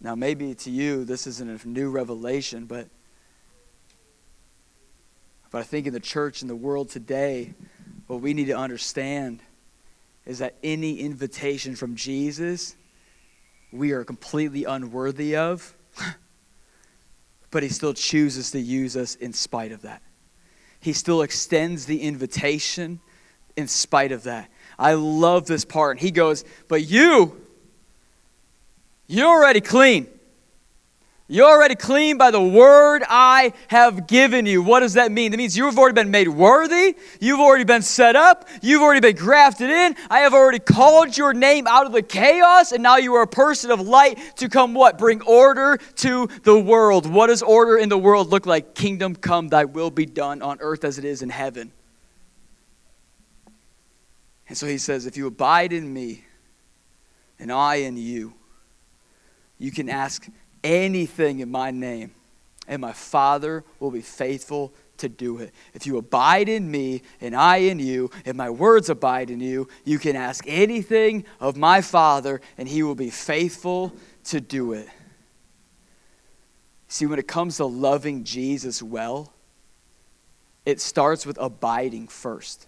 Now, maybe to you, this isn't a new revelation, but, but I think in the church and the world today, what we need to understand is that any invitation from Jesus we are completely unworthy of, but he still chooses to use us in spite of that. He still extends the invitation in spite of that. I love this part. He goes, But you, you're already clean. You're already clean by the word I have given you. What does that mean? That means you've already been made worthy. You've already been set up. You've already been grafted in. I have already called your name out of the chaos, and now you are a person of light to come what? Bring order to the world. What does order in the world look like? Kingdom come, thy will be done on earth as it is in heaven. And so he says, If you abide in me, and I in you, you can ask anything in my name, and my Father will be faithful to do it. If you abide in me and I in you, and my words abide in you, you can ask anything of my Father, and he will be faithful to do it. See, when it comes to loving Jesus well, it starts with abiding first.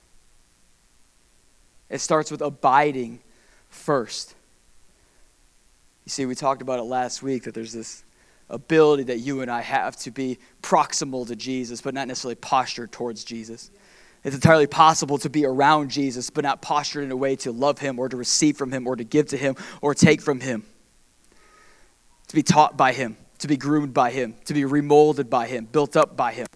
It starts with abiding first. You see, we talked about it last week that there's this ability that you and I have to be proximal to Jesus, but not necessarily postured towards Jesus. It's entirely possible to be around Jesus, but not postured in a way to love him or to receive from him or to give to him or take from him. To be taught by him, to be groomed by him, to be remolded by him, built up by him.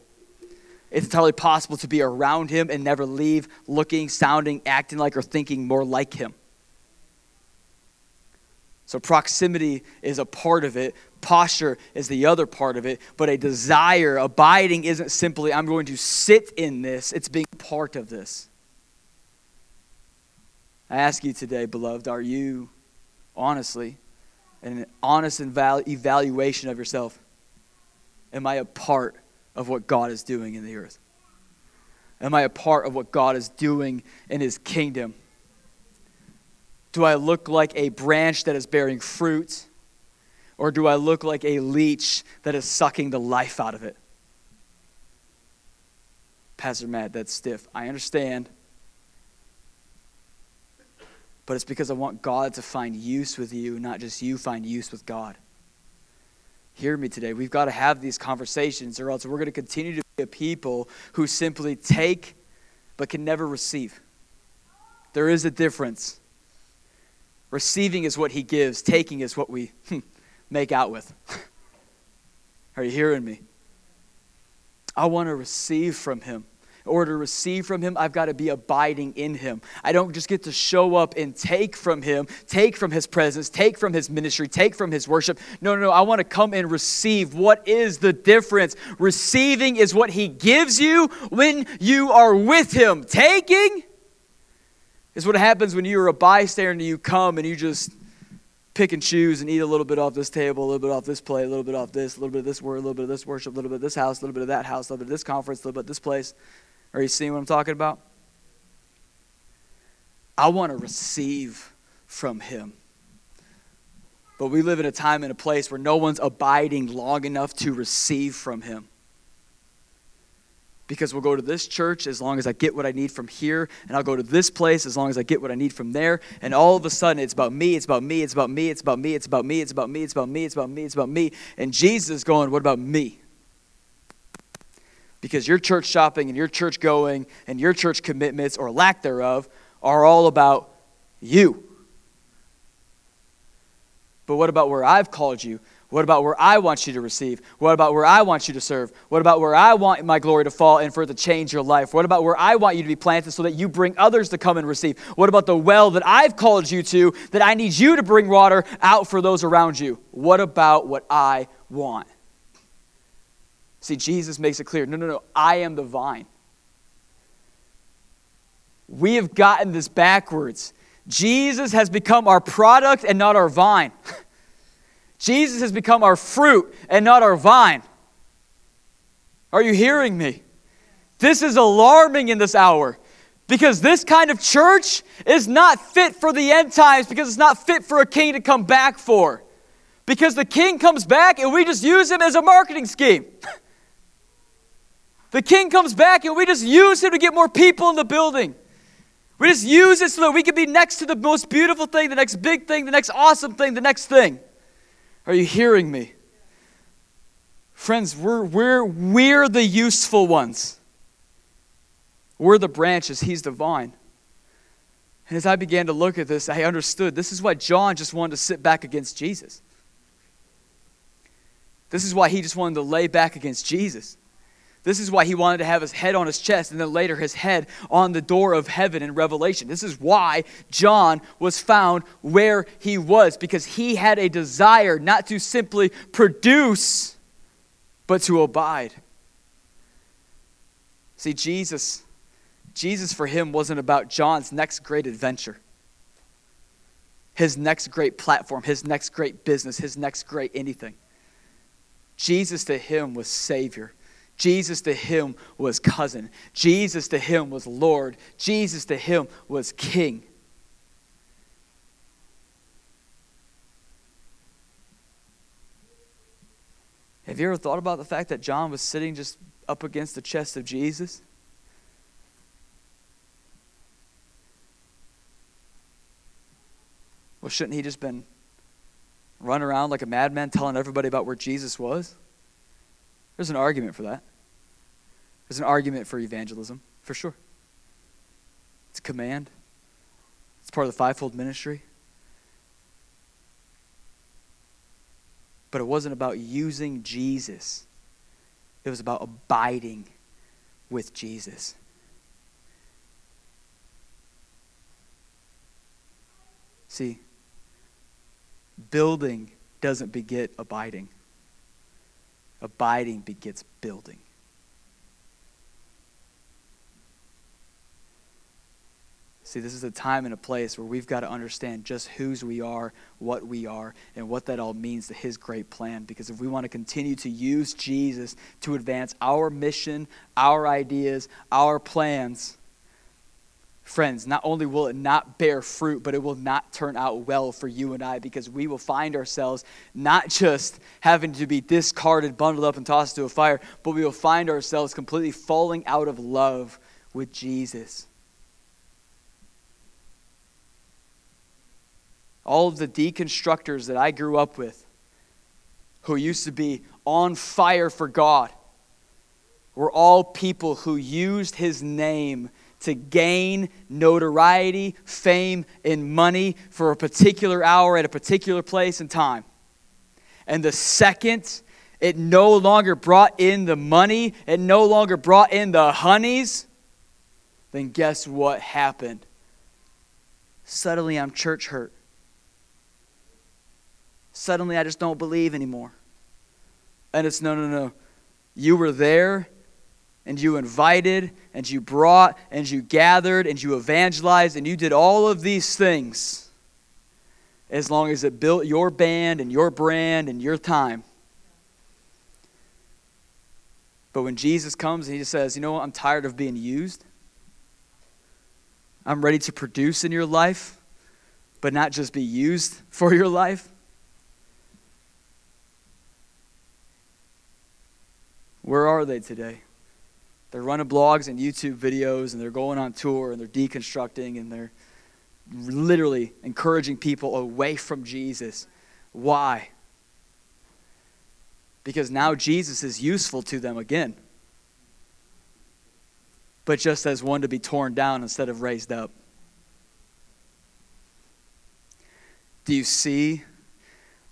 It's entirely possible to be around him and never leave looking, sounding, acting like, or thinking more like him. So, proximity is a part of it, posture is the other part of it, but a desire, abiding, isn't simply, I'm going to sit in this, it's being part of this. I ask you today, beloved, are you honestly, an honest evaluation of yourself, am I a part of what God is doing in the earth? Am I a part of what God is doing in His kingdom? Do I look like a branch that is bearing fruit? Or do I look like a leech that is sucking the life out of it? Pastor Matt, that's stiff. I understand. But it's because I want God to find use with you, not just you find use with God. Hear me today. We've got to have these conversations, or else we're going to continue to be a people who simply take but can never receive. There is a difference. Receiving is what he gives, taking is what we [LAUGHS] make out with. [LAUGHS] Are you hearing me? I want to receive from him. In order to receive from him, I've got to be abiding in him. I don't just get to show up and take from him, take from his presence, take from his ministry, take from his worship. No, no, no. I want to come and receive. What is the difference? Receiving is what he gives you when you are with him. Taking is what happens when you're a bystander and you come and you just pick and choose and eat a little bit off this table, a little bit off this plate, a little bit off this, a little bit of this word, a little bit of this worship, a little bit of this house, a little bit of that house, a little bit of this conference, a little bit of this place. Are you seeing what I'm talking about? I want to receive from Him. But we live in a time and a place where no one's abiding long enough to receive from Him. Because we'll go to this church as long as I get what I need from here, and I'll go to this place as long as I get what I need from there, and all of a sudden it's about me, it's about me, it's about me, it's about me, it's about me, it's about me, it's about me, it's about me, it's about me, and Jesus is going, What about me? because your church shopping and your church going and your church commitments or lack thereof are all about you. But what about where I've called you? What about where I want you to receive? What about where I want you to serve? What about where I want my glory to fall and for it to change your life? What about where I want you to be planted so that you bring others to come and receive? What about the well that I've called you to that I need you to bring water out for those around you? What about what I want? See, Jesus makes it clear no, no, no, I am the vine. We have gotten this backwards. Jesus has become our product and not our vine. [LAUGHS] Jesus has become our fruit and not our vine. Are you hearing me? This is alarming in this hour because this kind of church is not fit for the end times because it's not fit for a king to come back for. Because the king comes back and we just use him as a marketing scheme. The king comes back and we just use him to get more people in the building. We just use it so that we can be next to the most beautiful thing, the next big thing, the next awesome thing, the next thing. Are you hearing me? Friends, we're, we're, we're the useful ones. We're the branches, he's the vine. And as I began to look at this, I understood this is why John just wanted to sit back against Jesus. This is why he just wanted to lay back against Jesus. This is why he wanted to have his head on his chest and then later his head on the door of heaven in Revelation. This is why John was found where he was, because he had a desire not to simply produce, but to abide. See, Jesus, Jesus for him wasn't about John's next great adventure, his next great platform, his next great business, his next great anything. Jesus to him was Savior. Jesus to him was cousin. Jesus to him was Lord. Jesus to him was King. Have you ever thought about the fact that John was sitting just up against the chest of Jesus? Well, shouldn't he just been running around like a madman telling everybody about where Jesus was? There's an argument for that. There's an argument for evangelism, for sure. It's a command, it's part of the fivefold ministry. But it wasn't about using Jesus, it was about abiding with Jesus. See, building doesn't beget abiding. Abiding begets building. See, this is a time and a place where we've got to understand just whose we are, what we are, and what that all means to His great plan. Because if we want to continue to use Jesus to advance our mission, our ideas, our plans, friends, not only will it not bear fruit, but it will not turn out well for you and I because we will find ourselves not just having to be discarded, bundled up, and tossed to a fire, but we will find ourselves completely falling out of love with Jesus. All of the deconstructors that I grew up with who used to be on fire for God were all people who used his name to gain notoriety, fame, and money for a particular hour at a particular place and time. And the second it no longer brought in the money, it no longer brought in the honeys, then guess what happened? Suddenly I'm church hurt. Suddenly I just don't believe anymore. And it's no, no, no. You were there and you invited and you brought and you gathered and you evangelized and you did all of these things as long as it built your band and your brand and your time. But when Jesus comes and he just says, You know what? I'm tired of being used. I'm ready to produce in your life, but not just be used [LAUGHS] for your life. Where are they today? They're running blogs and YouTube videos, and they're going on tour, and they're deconstructing, and they're literally encouraging people away from Jesus. Why? Because now Jesus is useful to them again, but just as one to be torn down instead of raised up. Do you see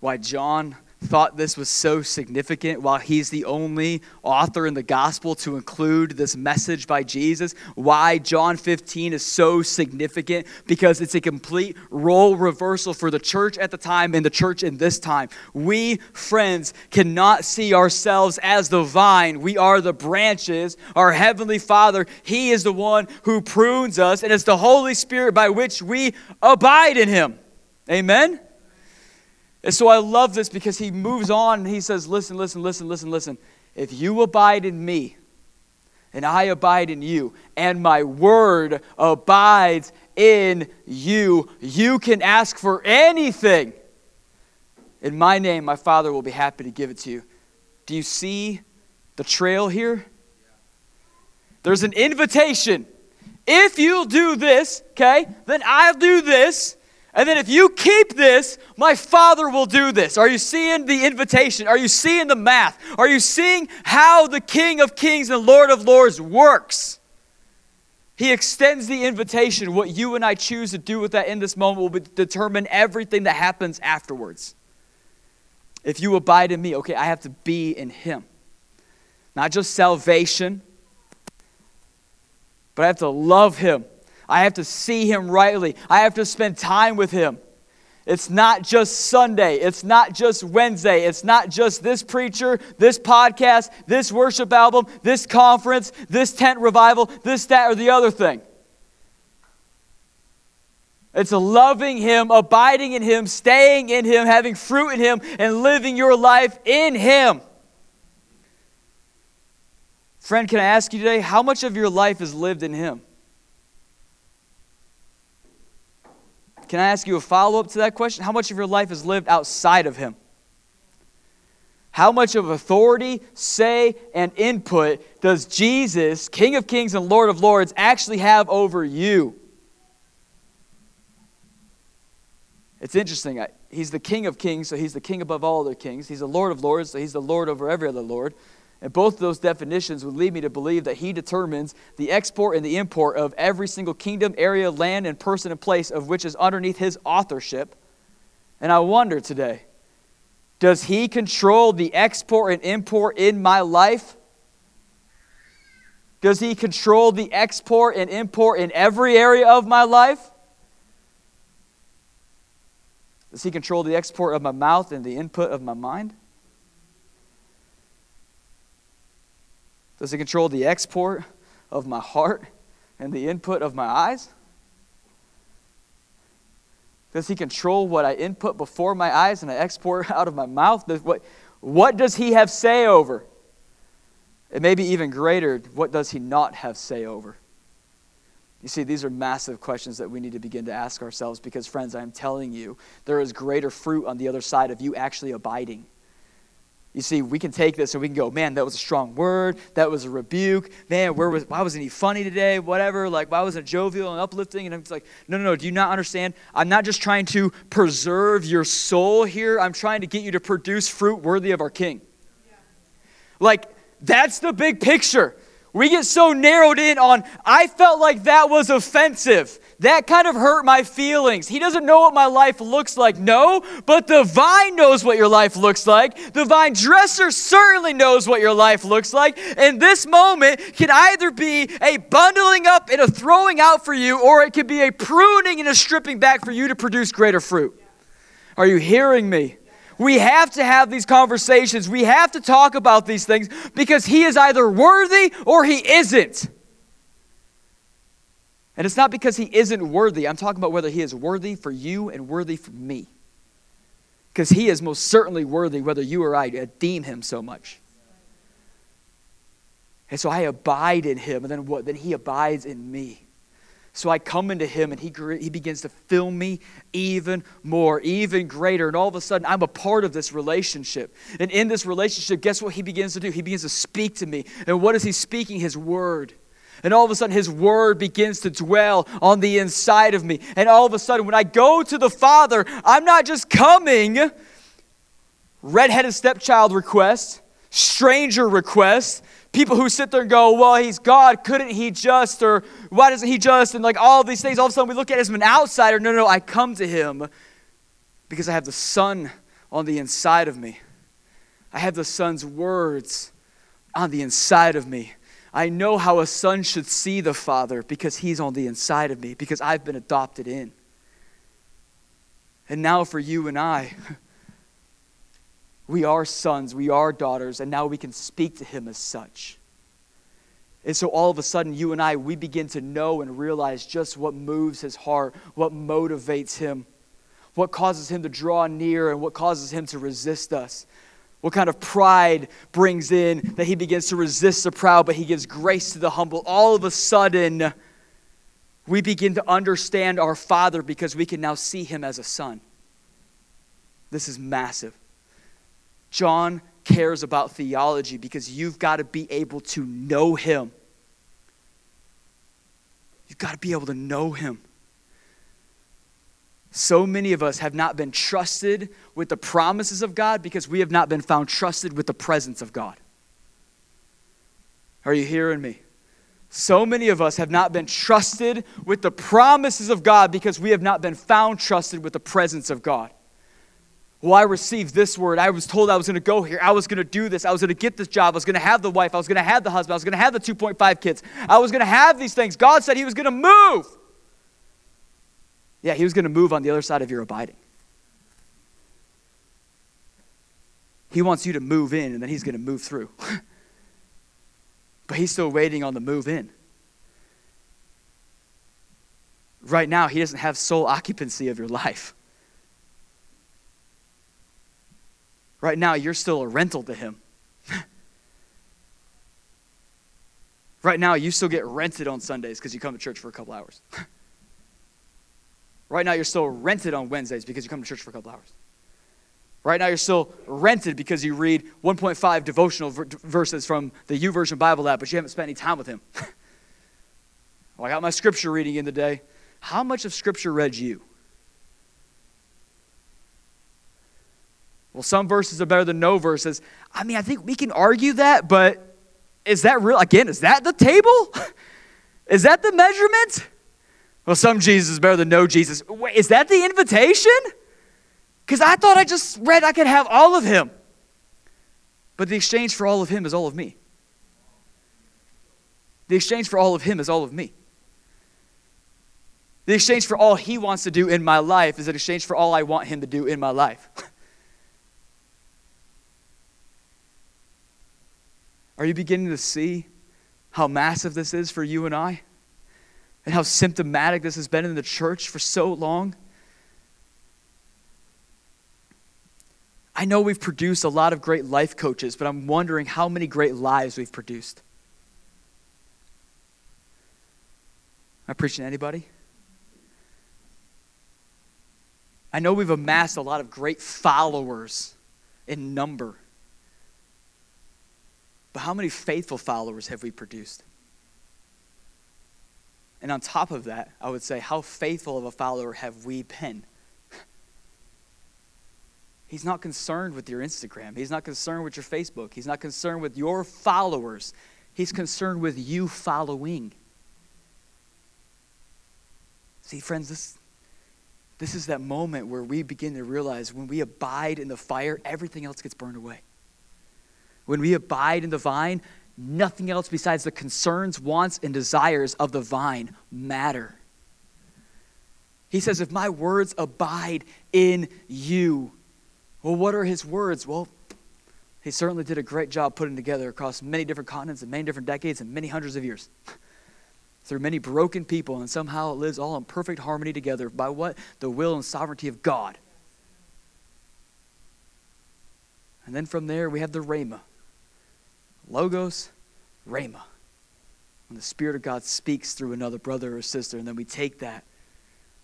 why John thought this was so significant while he's the only author in the gospel to include this message by Jesus. Why John 15 is so significant because it's a complete role reversal for the church at the time and the church in this time. We, friends, cannot see ourselves as the vine, we are the branches. Our Heavenly Father, He is the one who prunes us, and it's the Holy Spirit by which we abide in Him. Amen? And so I love this because he moves on and he says, Listen, listen, listen, listen, listen. If you abide in me, and I abide in you, and my word abides in you, you can ask for anything. In my name, my Father will be happy to give it to you. Do you see the trail here? There's an invitation. If you'll do this, okay, then I'll do this. And then if you keep this, my Father will do this. Are you seeing the invitation? Are you seeing the math? Are you seeing how the King of Kings and Lord of Lords works? He extends the invitation. What you and I choose to do with that in this moment will determine everything that happens afterwards. If you abide in me, okay, I have to be in Him. Not just salvation, but I have to love Him I have to see him rightly. I have to spend time with him. It's not just Sunday. It's not just Wednesday. It's not just this preacher, this podcast, this worship album, this conference, this tent revival, this, that, or the other thing. It's loving Him, abiding in Him, staying in Him, having fruit in Him, and living your life in Him. Friend, can I ask you today, how much of your life is lived in Him? Can I ask you a follow up to that question? How much of your life is lived outside of Him? How much of authority, say, and input does Jesus, King of Kings and Lord of Lords, actually have over you? It's interesting. He's the King of Kings, so he's the King above all other kings. He's the Lord of Lords, so he's the Lord over every other Lord. And both of those definitions would lead me to believe that he determines the export and the import of every single kingdom, area, land, and person and place of which is underneath his authorship. And I wonder today does he control the export and import in my life? Does he control the export and import in every area of my life? Does he control the export of my mouth and the input of my mind? Does it control the export of my heart and the input of my eyes? Does he control what I input before my eyes and I export [LAUGHS] out of my mouth? What, what does he have say over? And maybe even greater, what does he not have say over? You see, these are massive questions that we need to begin to ask ourselves because, friends, I am telling you, there is greater fruit on the other side of you actually abiding. You see, we can take this and we can go, man, that was a strong word. That was a rebuke. Man, where was, why wasn't he funny today? Whatever. Like, why wasn't it jovial and uplifting? And it's like, no, no, no. Do you not understand? I'm not just trying to preserve your soul here. I'm trying to get you to produce fruit worthy of our King. Yeah. Like, that's the big picture. We get so narrowed in on, I felt like that was offensive. That kind of hurt my feelings. He doesn't know what my life looks like. No, but the vine knows what your life looks like. The vine dresser certainly knows what your life looks like. And this moment can either be a bundling up and a throwing out for you, or it could be a pruning and a stripping back for you to produce greater fruit. Are you hearing me? We have to have these conversations. We have to talk about these things because he is either worthy or he isn't. And it's not because he isn't worthy. I'm talking about whether he is worthy for you and worthy for me. Because he is most certainly worthy, whether you or I deem him so much. And so I abide in him, and then what? Then he abides in me. So I come into him and he, he begins to fill me even more, even greater. And all of a sudden, I'm a part of this relationship. And in this relationship, guess what he begins to do? He begins to speak to me. And what is he speaking? His word. And all of a sudden, his word begins to dwell on the inside of me. And all of a sudden, when I go to the Father, I'm not just coming redheaded stepchild request, stranger request, people who sit there and go, well, he's God, couldn't he just, or why doesn't he just, and like all these things, all of a sudden we look at him as an outsider. No, no, no, I come to him because I have the Son on the inside of me. I have the Son's words on the inside of me. I know how a son should see the Father because he's on the inside of me, because I've been adopted in. And now for you and I, we are sons, we are daughters, and now we can speak to him as such. And so all of a sudden, you and I, we begin to know and realize just what moves his heart, what motivates him, what causes him to draw near, and what causes him to resist us. What kind of pride brings in that he begins to resist the proud, but he gives grace to the humble. All of a sudden, we begin to understand our Father because we can now see him as a son. This is massive. John cares about theology because you've got to be able to know him. You've got to be able to know him. So many of us have not been trusted with the promises of God because we have not been found trusted with the presence of God. Are you hearing me? So many of us have not been trusted with the promises of God because we have not been found trusted with the presence of God. Well, I received this word. I was told I was going to go here. I was going to do this. I was going to get this job. I was going to have the wife. I was going to have the husband. I was going to have the 2.5 kids. I was going to have these things. God said He was going to move. Yeah, He was going to move on the other side of your abiding. He wants you to move in, and then He's going to move through. [LAUGHS] but He's still waiting on the move in. Right now, He doesn't have sole occupancy of your life. Right now, you're still a rental to him. [LAUGHS] right now, you still get rented on Sundays because you come to church for a couple hours. [LAUGHS] right now, you're still rented on Wednesdays because you come to church for a couple hours. Right now, you're still rented because you read 1.5 devotional verses from the YouVersion Bible app, but you haven't spent any time with him. [LAUGHS] well, I got my scripture reading in the day. How much of scripture read you? Well, some verses are better than no verses. I mean, I think we can argue that, but is that real? Again, is that the table? [LAUGHS] is that the measurement? Well, some Jesus is better than no Jesus. Wait, is that the invitation? Because I thought I just read I could have all of him. But the exchange for all of him is all of me. The exchange for all of him is all of me. The exchange for all he wants to do in my life is an exchange for all I want him to do in my life. [LAUGHS] Are you beginning to see how massive this is for you and I? And how symptomatic this has been in the church for so long? I know we've produced a lot of great life coaches, but I'm wondering how many great lives we've produced. Am I preaching to anybody? I know we've amassed a lot of great followers in number. But how many faithful followers have we produced? And on top of that, I would say, how faithful of a follower have we been? [LAUGHS] He's not concerned with your Instagram. He's not concerned with your Facebook. He's not concerned with your followers. He's concerned with you following. See, friends, this, this is that moment where we begin to realize when we abide in the fire, everything else gets burned away. When we abide in the vine, nothing else besides the concerns, wants, and desires of the vine matter. He says, If my words abide in you, well, what are his words? Well, he certainly did a great job putting together across many different continents and many different decades and many hundreds of years. [LAUGHS] Through many broken people, and somehow it lives all in perfect harmony together by what? The will and sovereignty of God. And then from there, we have the Rhema. Logos, Rhema. When the Spirit of God speaks through another brother or sister, and then we take that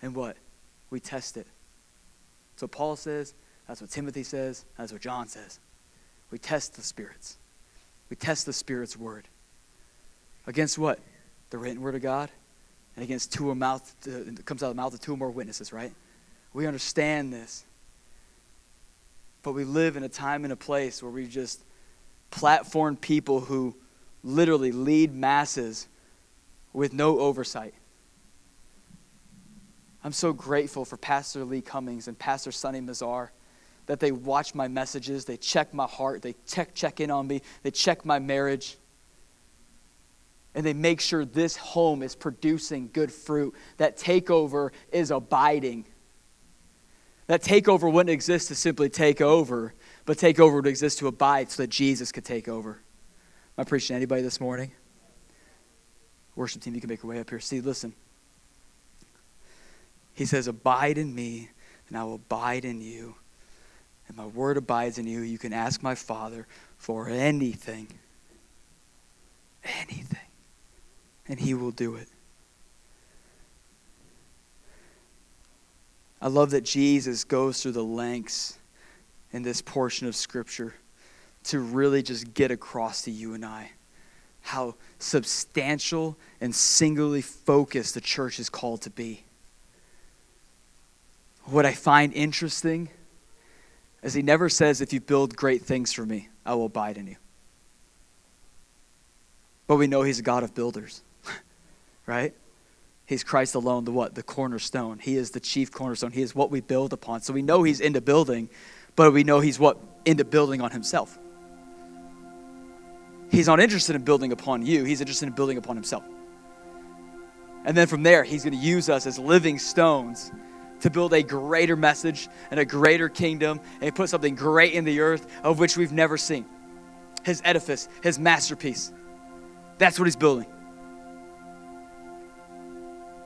and what? We test it. So Paul says, that's what Timothy says, that's what John says. We test the spirits. We test the Spirit's word. Against what? The written word of God? And against two or mouth uh, it comes out of the mouth of two or more witnesses, right? We understand this. But we live in a time and a place where we just platform people who literally lead masses with no oversight. I'm so grateful for Pastor Lee Cummings and Pastor Sonny Mazar that they watch my messages, they check my heart, they check, check in on me, they check my marriage, and they make sure this home is producing good fruit. That takeover is abiding. That takeover wouldn't exist to simply take over, but takeover would exist to abide so that Jesus could take over. Am I preaching to anybody this morning? Worship team, you can make your way up here. See, listen. He says, Abide in me, and I will abide in you. And my word abides in you. You can ask my Father for anything. Anything. And he will do it. I love that Jesus goes through the lengths in this portion of Scripture to really just get across to you and I how substantial and singularly focused the church is called to be. What I find interesting is he never says, If you build great things for me, I will abide in you. But we know he's a God of builders, [LAUGHS] right? He's Christ alone, the what? The cornerstone. He is the chief cornerstone. He is what we build upon. So we know he's into building, but we know he's what? Into building on himself. He's not interested in building upon you, he's interested in building upon himself. And then from there, he's going to use us as living stones to build a greater message and a greater kingdom and put something great in the earth of which we've never seen. His edifice, his masterpiece. That's what he's building.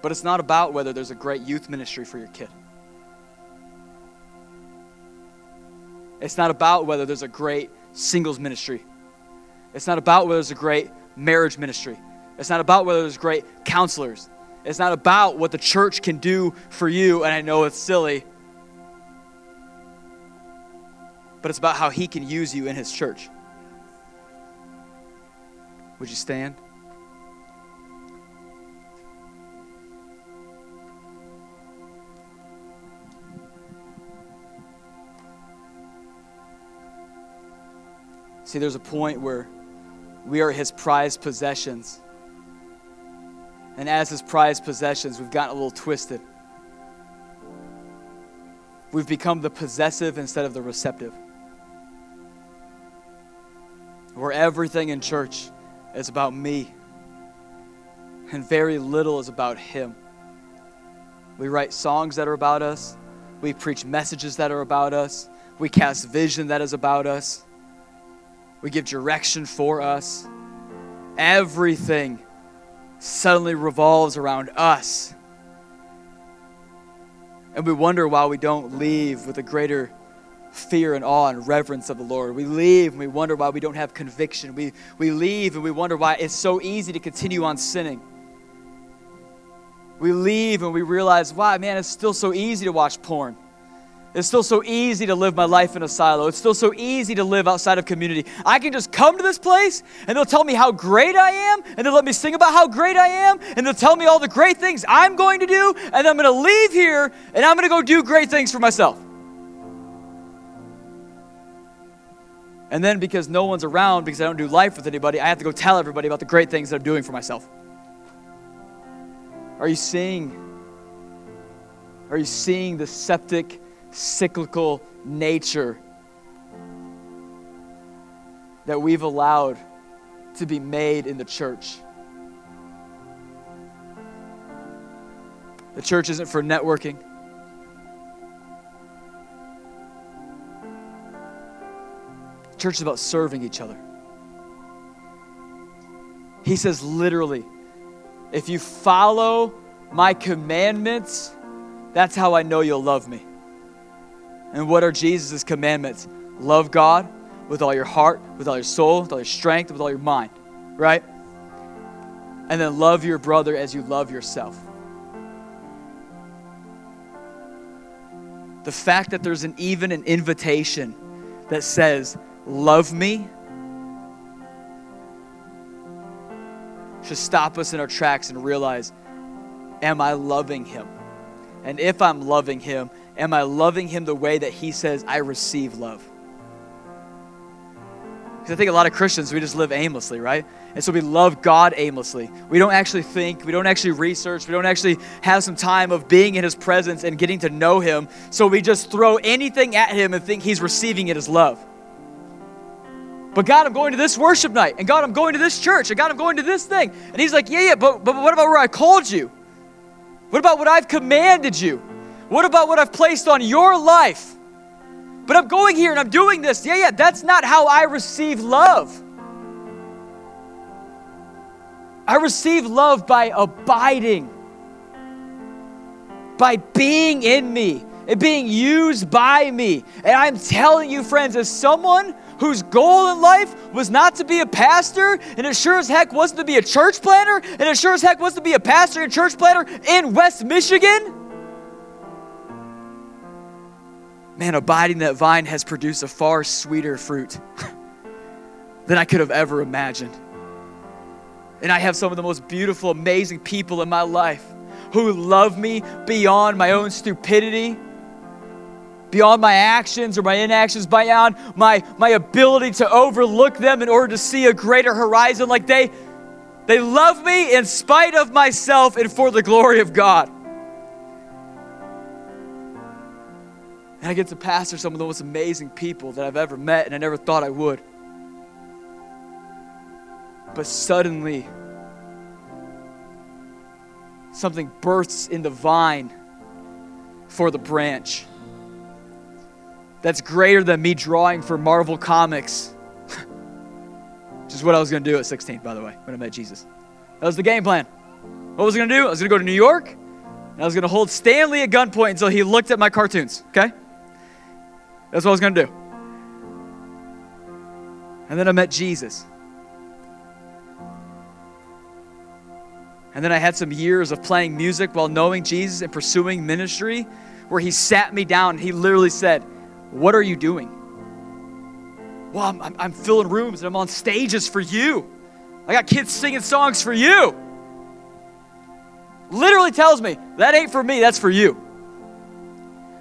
But it's not about whether there's a great youth ministry for your kid. It's not about whether there's a great singles ministry. It's not about whether there's a great marriage ministry. It's not about whether there's great counselors. It's not about what the church can do for you, and I know it's silly, but it's about how He can use you in His church. Would you stand? See, there's a point where we are His prized possessions. And as his prized possessions, we've gotten a little twisted. We've become the possessive instead of the receptive. Where everything in church is about me, and very little is about him. We write songs that are about us, we preach messages that are about us, we cast vision that is about us, we give direction for us. Everything suddenly revolves around us. And we wonder why we don't leave with a greater fear and awe and reverence of the Lord. We leave and we wonder why we don't have conviction. We, we leave and we wonder why it's so easy to continue on sinning. We leave and we realize, wow, man, it's still so easy to watch porn. It's still so easy to live my life in a silo. It's still so easy to live outside of community. I can just come to this place and they'll tell me how great I am, and they'll let me sing about how great I am, and they'll tell me all the great things I'm going to do, and I'm going to leave here and I'm going to go do great things for myself. And then because no one's around, because I don't do life with anybody, I have to go tell everybody about the great things that I'm doing for myself. Are you seeing? Are you seeing the septic, cyclical nature that we've allowed to be made in the church? The church isn't for networking. The Church is about serving each other. He says literally, if you follow my commandments, that's how I know you'll love me. And what are Jesus' commandments? Love God with all your heart, with all your soul, with all your strength, with all your mind, right? And then love your brother as you love yourself. The fact that there's an even an invitation that says, Love me, should stop us in our tracks and realize, Am I loving him? And if I'm loving him, am I loving him the way that he says I receive love? Because I think a lot of Christians, we just live aimlessly, right? And so we love God aimlessly. We don't actually think, we don't actually research, we don't actually have some time of being in His presence and getting to know Him. So we just throw anything at Him and think He's receiving it as love. But God, I'm going to this worship night. And God, I'm going to this church. And God, I'm going to this thing. And He's like, yeah, yeah, but, but what about where I called you? What about what I've commanded you? What about what I've placed on your life? But I'm going here and I'm doing this. Yeah, yeah, that's not how I receive love. I receive love by abiding, by being in me, and being used by me. And I'm telling you, friends, as someone whose goal in life was not to be a pastor, and it sure as heck wasn't to be a church planner, and it sure as heck wasn't to be a pastor and church planner in West Michigan man, abiding that vine has produced a far sweeter fruit [LAUGHS] than I could have ever imagined. And I have some of the most beautiful, amazing people in my life who love me beyond my own stupidity, beyond my actions or my inactions, beyond my, my ability to overlook them in order to see a greater horizon. Like they, they love me in spite of myself and for the glory of God. And I get to pastor some of the most amazing people that I've ever met, and I never thought I would. But suddenly, something bursts in the vine for the branch. That's greater than me drawing for Marvel Comics. [LAUGHS] Which is what I was going to do at 16, by the way, when I met Jesus. That was the game plan. What was I going to do? I was going to go to New York, and I was going to hold Stan Lee at gunpoint until he looked at my cartoons, okay? That's what I was going to do. And then I met Jesus. And then I had some years of playing music while knowing Jesus and pursuing ministry where he sat me down and he literally said, What are you doing? Well, I'm, I'm, I'm filling rooms and I'm on stages for you. I got kids singing songs for you. Literally tells me, That ain't for me, that's for you.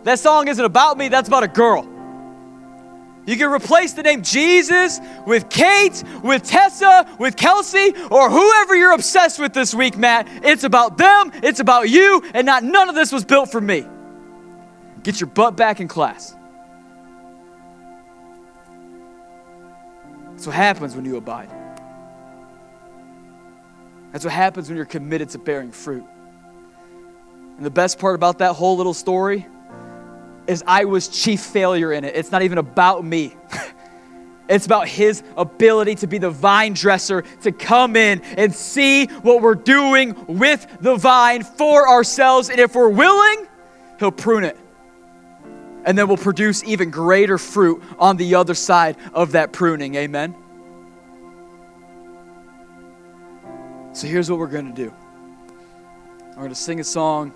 That song isn't about me, that's about a girl. You can replace the name Jesus with Kate, with Tessa, with Kelsey, or whoever you're obsessed with this week, Matt. It's about them, it's about you, and not none of this was built for me. Get your butt back in class. That's what happens when you abide. That's what happens when you're committed to bearing fruit. And the best part about that whole little story is I was chief failure in it. It's not even about me. [LAUGHS] It's about his ability to be the vine dresser, to come in and see what we're doing with the vine for ourselves. And if we're willing, he'll prune it. And then we'll produce even greater fruit on the other side of that pruning. Amen. So here's what we're going to do we're going to sing a song.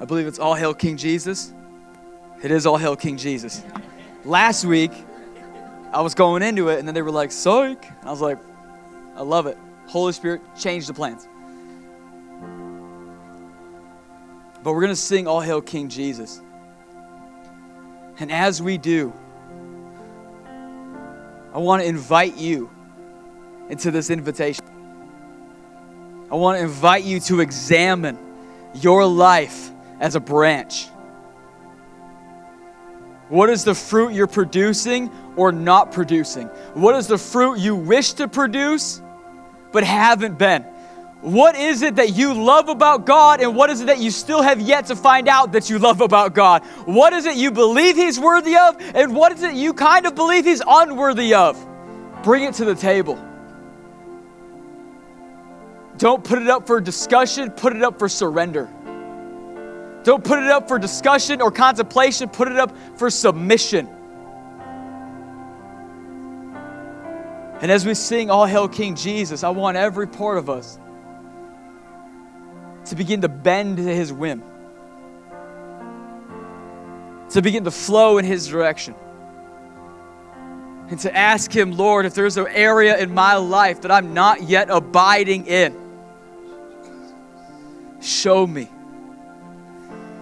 I believe it's All Hail King Jesus. It is all hail King Jesus. Last week, I was going into it, and then they were like, psych. I was like, I love it. Holy Spirit, change the plans. But we're going to sing All Hail King Jesus. And as we do, I want to invite you into this invitation. I want to invite you to examine your life as a branch. What is the fruit you're producing or not producing? What is the fruit you wish to produce but haven't been? What is it that you love about God, and what is it that you still have yet to find out that you love about God? What is it you believe He's worthy of, and what is it you kind of believe He's unworthy of? Bring it to the table. Don't put it up for discussion, put it up for surrender. Don't put it up for discussion or contemplation, put it up for submission. And as we sing All Hail King Jesus, I want every part of us to begin to bend to his whim, to begin to flow in his direction, and to ask him, Lord, if there's an area in my life that I'm not yet abiding in, show me.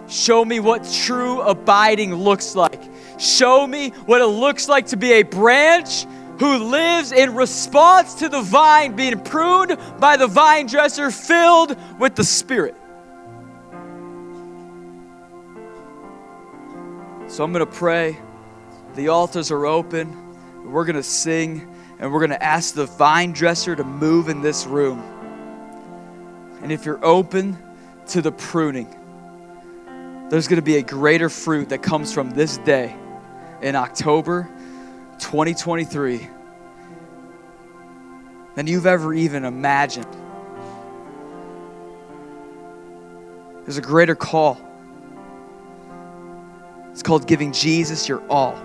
Show me what true abiding looks like. Show me what it looks like to be a branch who lives in response to the vine being pruned by the vine dresser, filled with the Spirit. So I'm going to pray. The altars are open. We're going to sing and we're going to ask the vine dresser to move in this room. And if you're open to the pruning, there's going to be a greater fruit that comes from this day in October 2023 than you've ever even imagined. There's a greater call. It's called giving Jesus your all.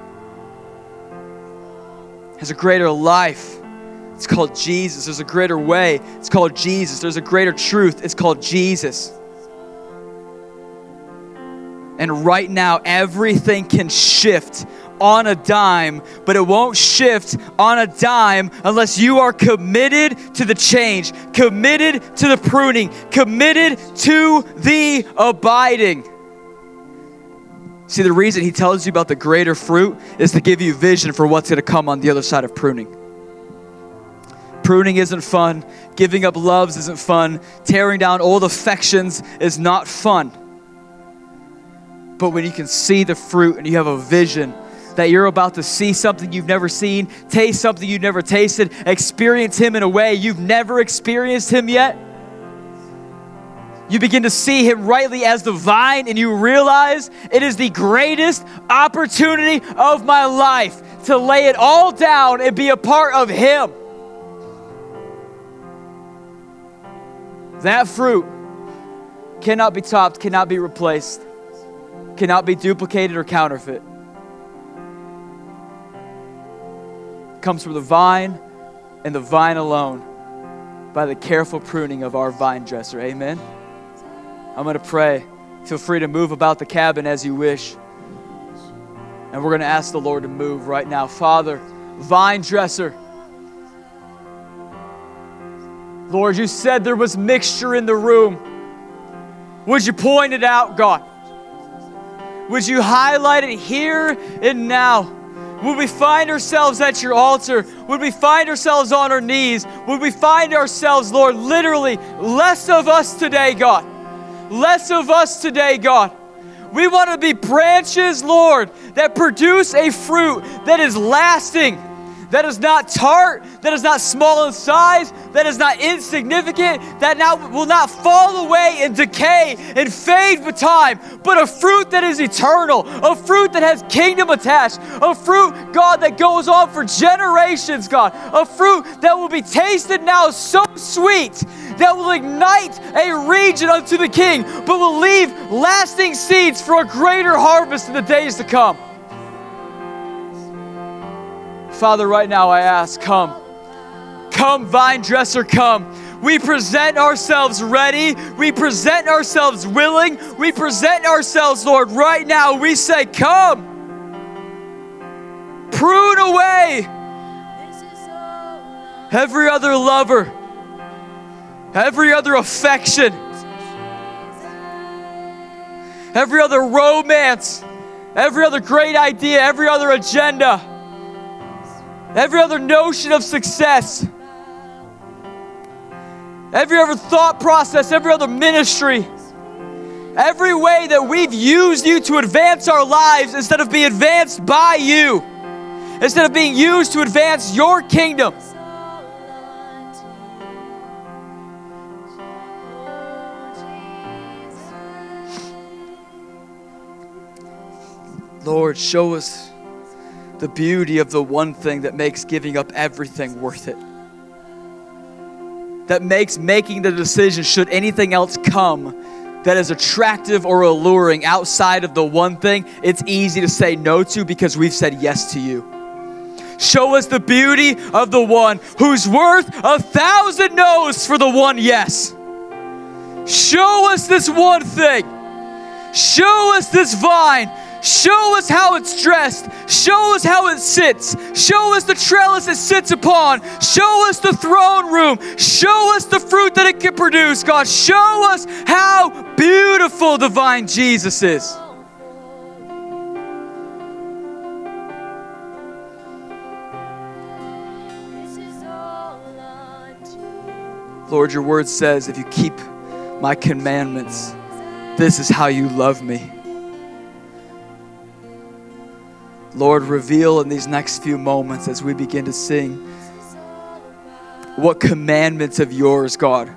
There's a greater life. It's called Jesus. There's a greater way. It's called Jesus. There's a greater truth. It's called Jesus. And right now, everything can shift on a dime, but it won't shift on a dime unless you are committed to the change, committed to the pruning, committed to the abiding. See, the reason he tells you about the greater fruit is to give you vision for what's going to come on the other side of pruning. Pruning isn't fun. Giving up loves isn't fun. Tearing down old affections is not fun. But when you can see the fruit and you have a vision that you're about to see something you've never seen, taste something you've never tasted, experience Him in a way you've never experienced Him yet, you begin to see Him rightly as the vine and you realize it is the greatest opportunity of my life to lay it all down and be a part of Him. That fruit cannot be topped, cannot be replaced cannot be duplicated or counterfeit. It comes from the vine and the vine alone by the careful pruning of our vine dresser. Amen. I'm going to pray. Feel free to move about the cabin as you wish. And we're going to ask the Lord to move right now. Father, vine dresser. Lord, you said there was mixture in the room. Would you point it out, God? Would you highlight it here and now? Would we find ourselves at your altar? Would we find ourselves on our knees? Would we find ourselves, Lord, literally less of us today, God? Less of us today, God. We want to be branches, Lord, that produce a fruit that is lasting that is not tart, that is not small in size, that is not insignificant, that now will not fall away and decay and fade with time, but a fruit that is eternal, a fruit that has kingdom attached, a fruit, God, that goes on for generations, God, a fruit that will be tasted now so sweet that will ignite a region unto the King, but will leave lasting seeds for a greater harvest in the days to come. Father, right now I ask, come. Come, vine dresser, come. We present ourselves ready. We present ourselves willing. We present ourselves, Lord, right now. We say, Come. Prune away every other lover, every other affection, every other romance, every other great idea, every other agenda every other notion of success, every other thought process, every other ministry, every way that we've used you to advance our lives instead of being advanced by you, instead of being used to advance your kingdom. Lord, show us the beauty of the one thing that makes giving up everything worth it. That makes making the decision, should anything else come that is attractive or alluring outside of the one thing, it's easy to say no to because we've said yes to you. Show us the beauty of the one who's worth a thousand no's for the one yes. Show us this one thing. Show us this vine Show us how it's dressed. Show us how it sits. Show us the trellis it sits upon. Show us the throne room. Show us the fruit that it can produce, God. Show us how beautiful the vine Jesus is. Lord, your word says, if you keep my commandments, this is how you love me. Lord, reveal in these next few moments as we begin to sing what commandments of yours, God,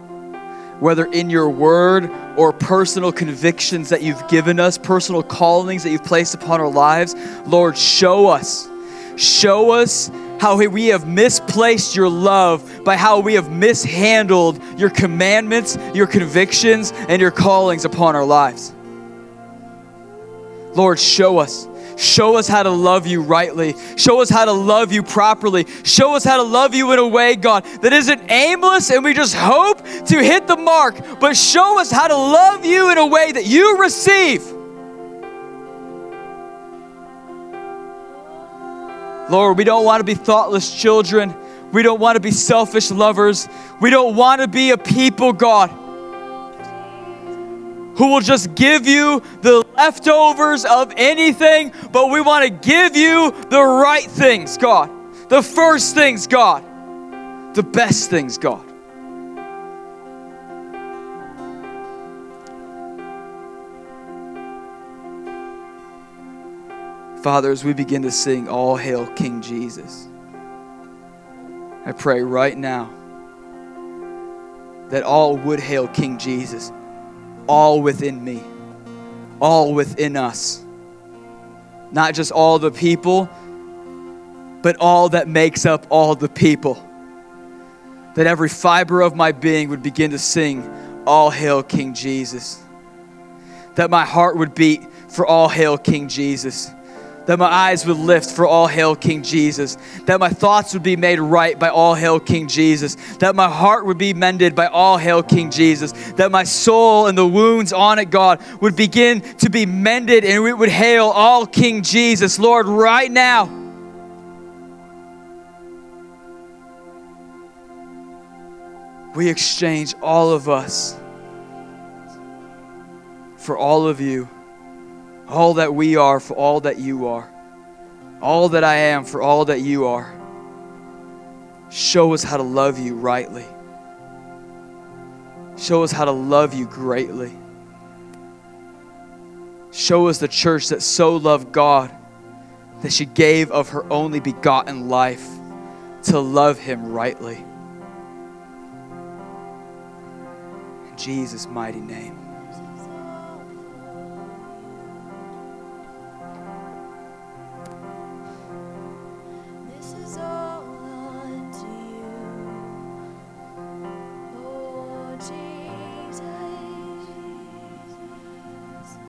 whether in your word or personal convictions that you've given us, personal callings that you've placed upon our lives, Lord, show us. Show us how we have misplaced your love by how we have mishandled your commandments, your convictions, and your callings upon our lives. Lord, show us. Show us how to love you rightly. Show us how to love you properly. Show us how to love you in a way, God, that isn't aimless and we just hope to hit the mark, but show us how to love you in a way that you receive. Lord, we don't want to be thoughtless children. We don't want to be selfish lovers. We don't want to be a people, God who will just give you the leftovers of anything, but we want to give you the right things, God. The first things, God. The best things, God. Father, as we begin to sing All Hail King Jesus, I pray right now that all would hail King Jesus all within me, all within us. Not just all the people, but all that makes up all the people. That every fiber of my being would begin to sing, All Hail King Jesus. That my heart would beat for All Hail King Jesus that my eyes would lift for all hail King Jesus, that my thoughts would be made right by all hail King Jesus, that my heart would be mended by all hail King Jesus, that my soul and the wounds on it, God, would begin to be mended and we would hail all King Jesus. Lord, right now. We exchange all of us for all of you all that we are for all that you are, all that I am for all that you are. Show us how to love you rightly. Show us how to love you greatly. Show us the church that so loved God that she gave of her only begotten life to love him rightly. In Jesus' mighty name.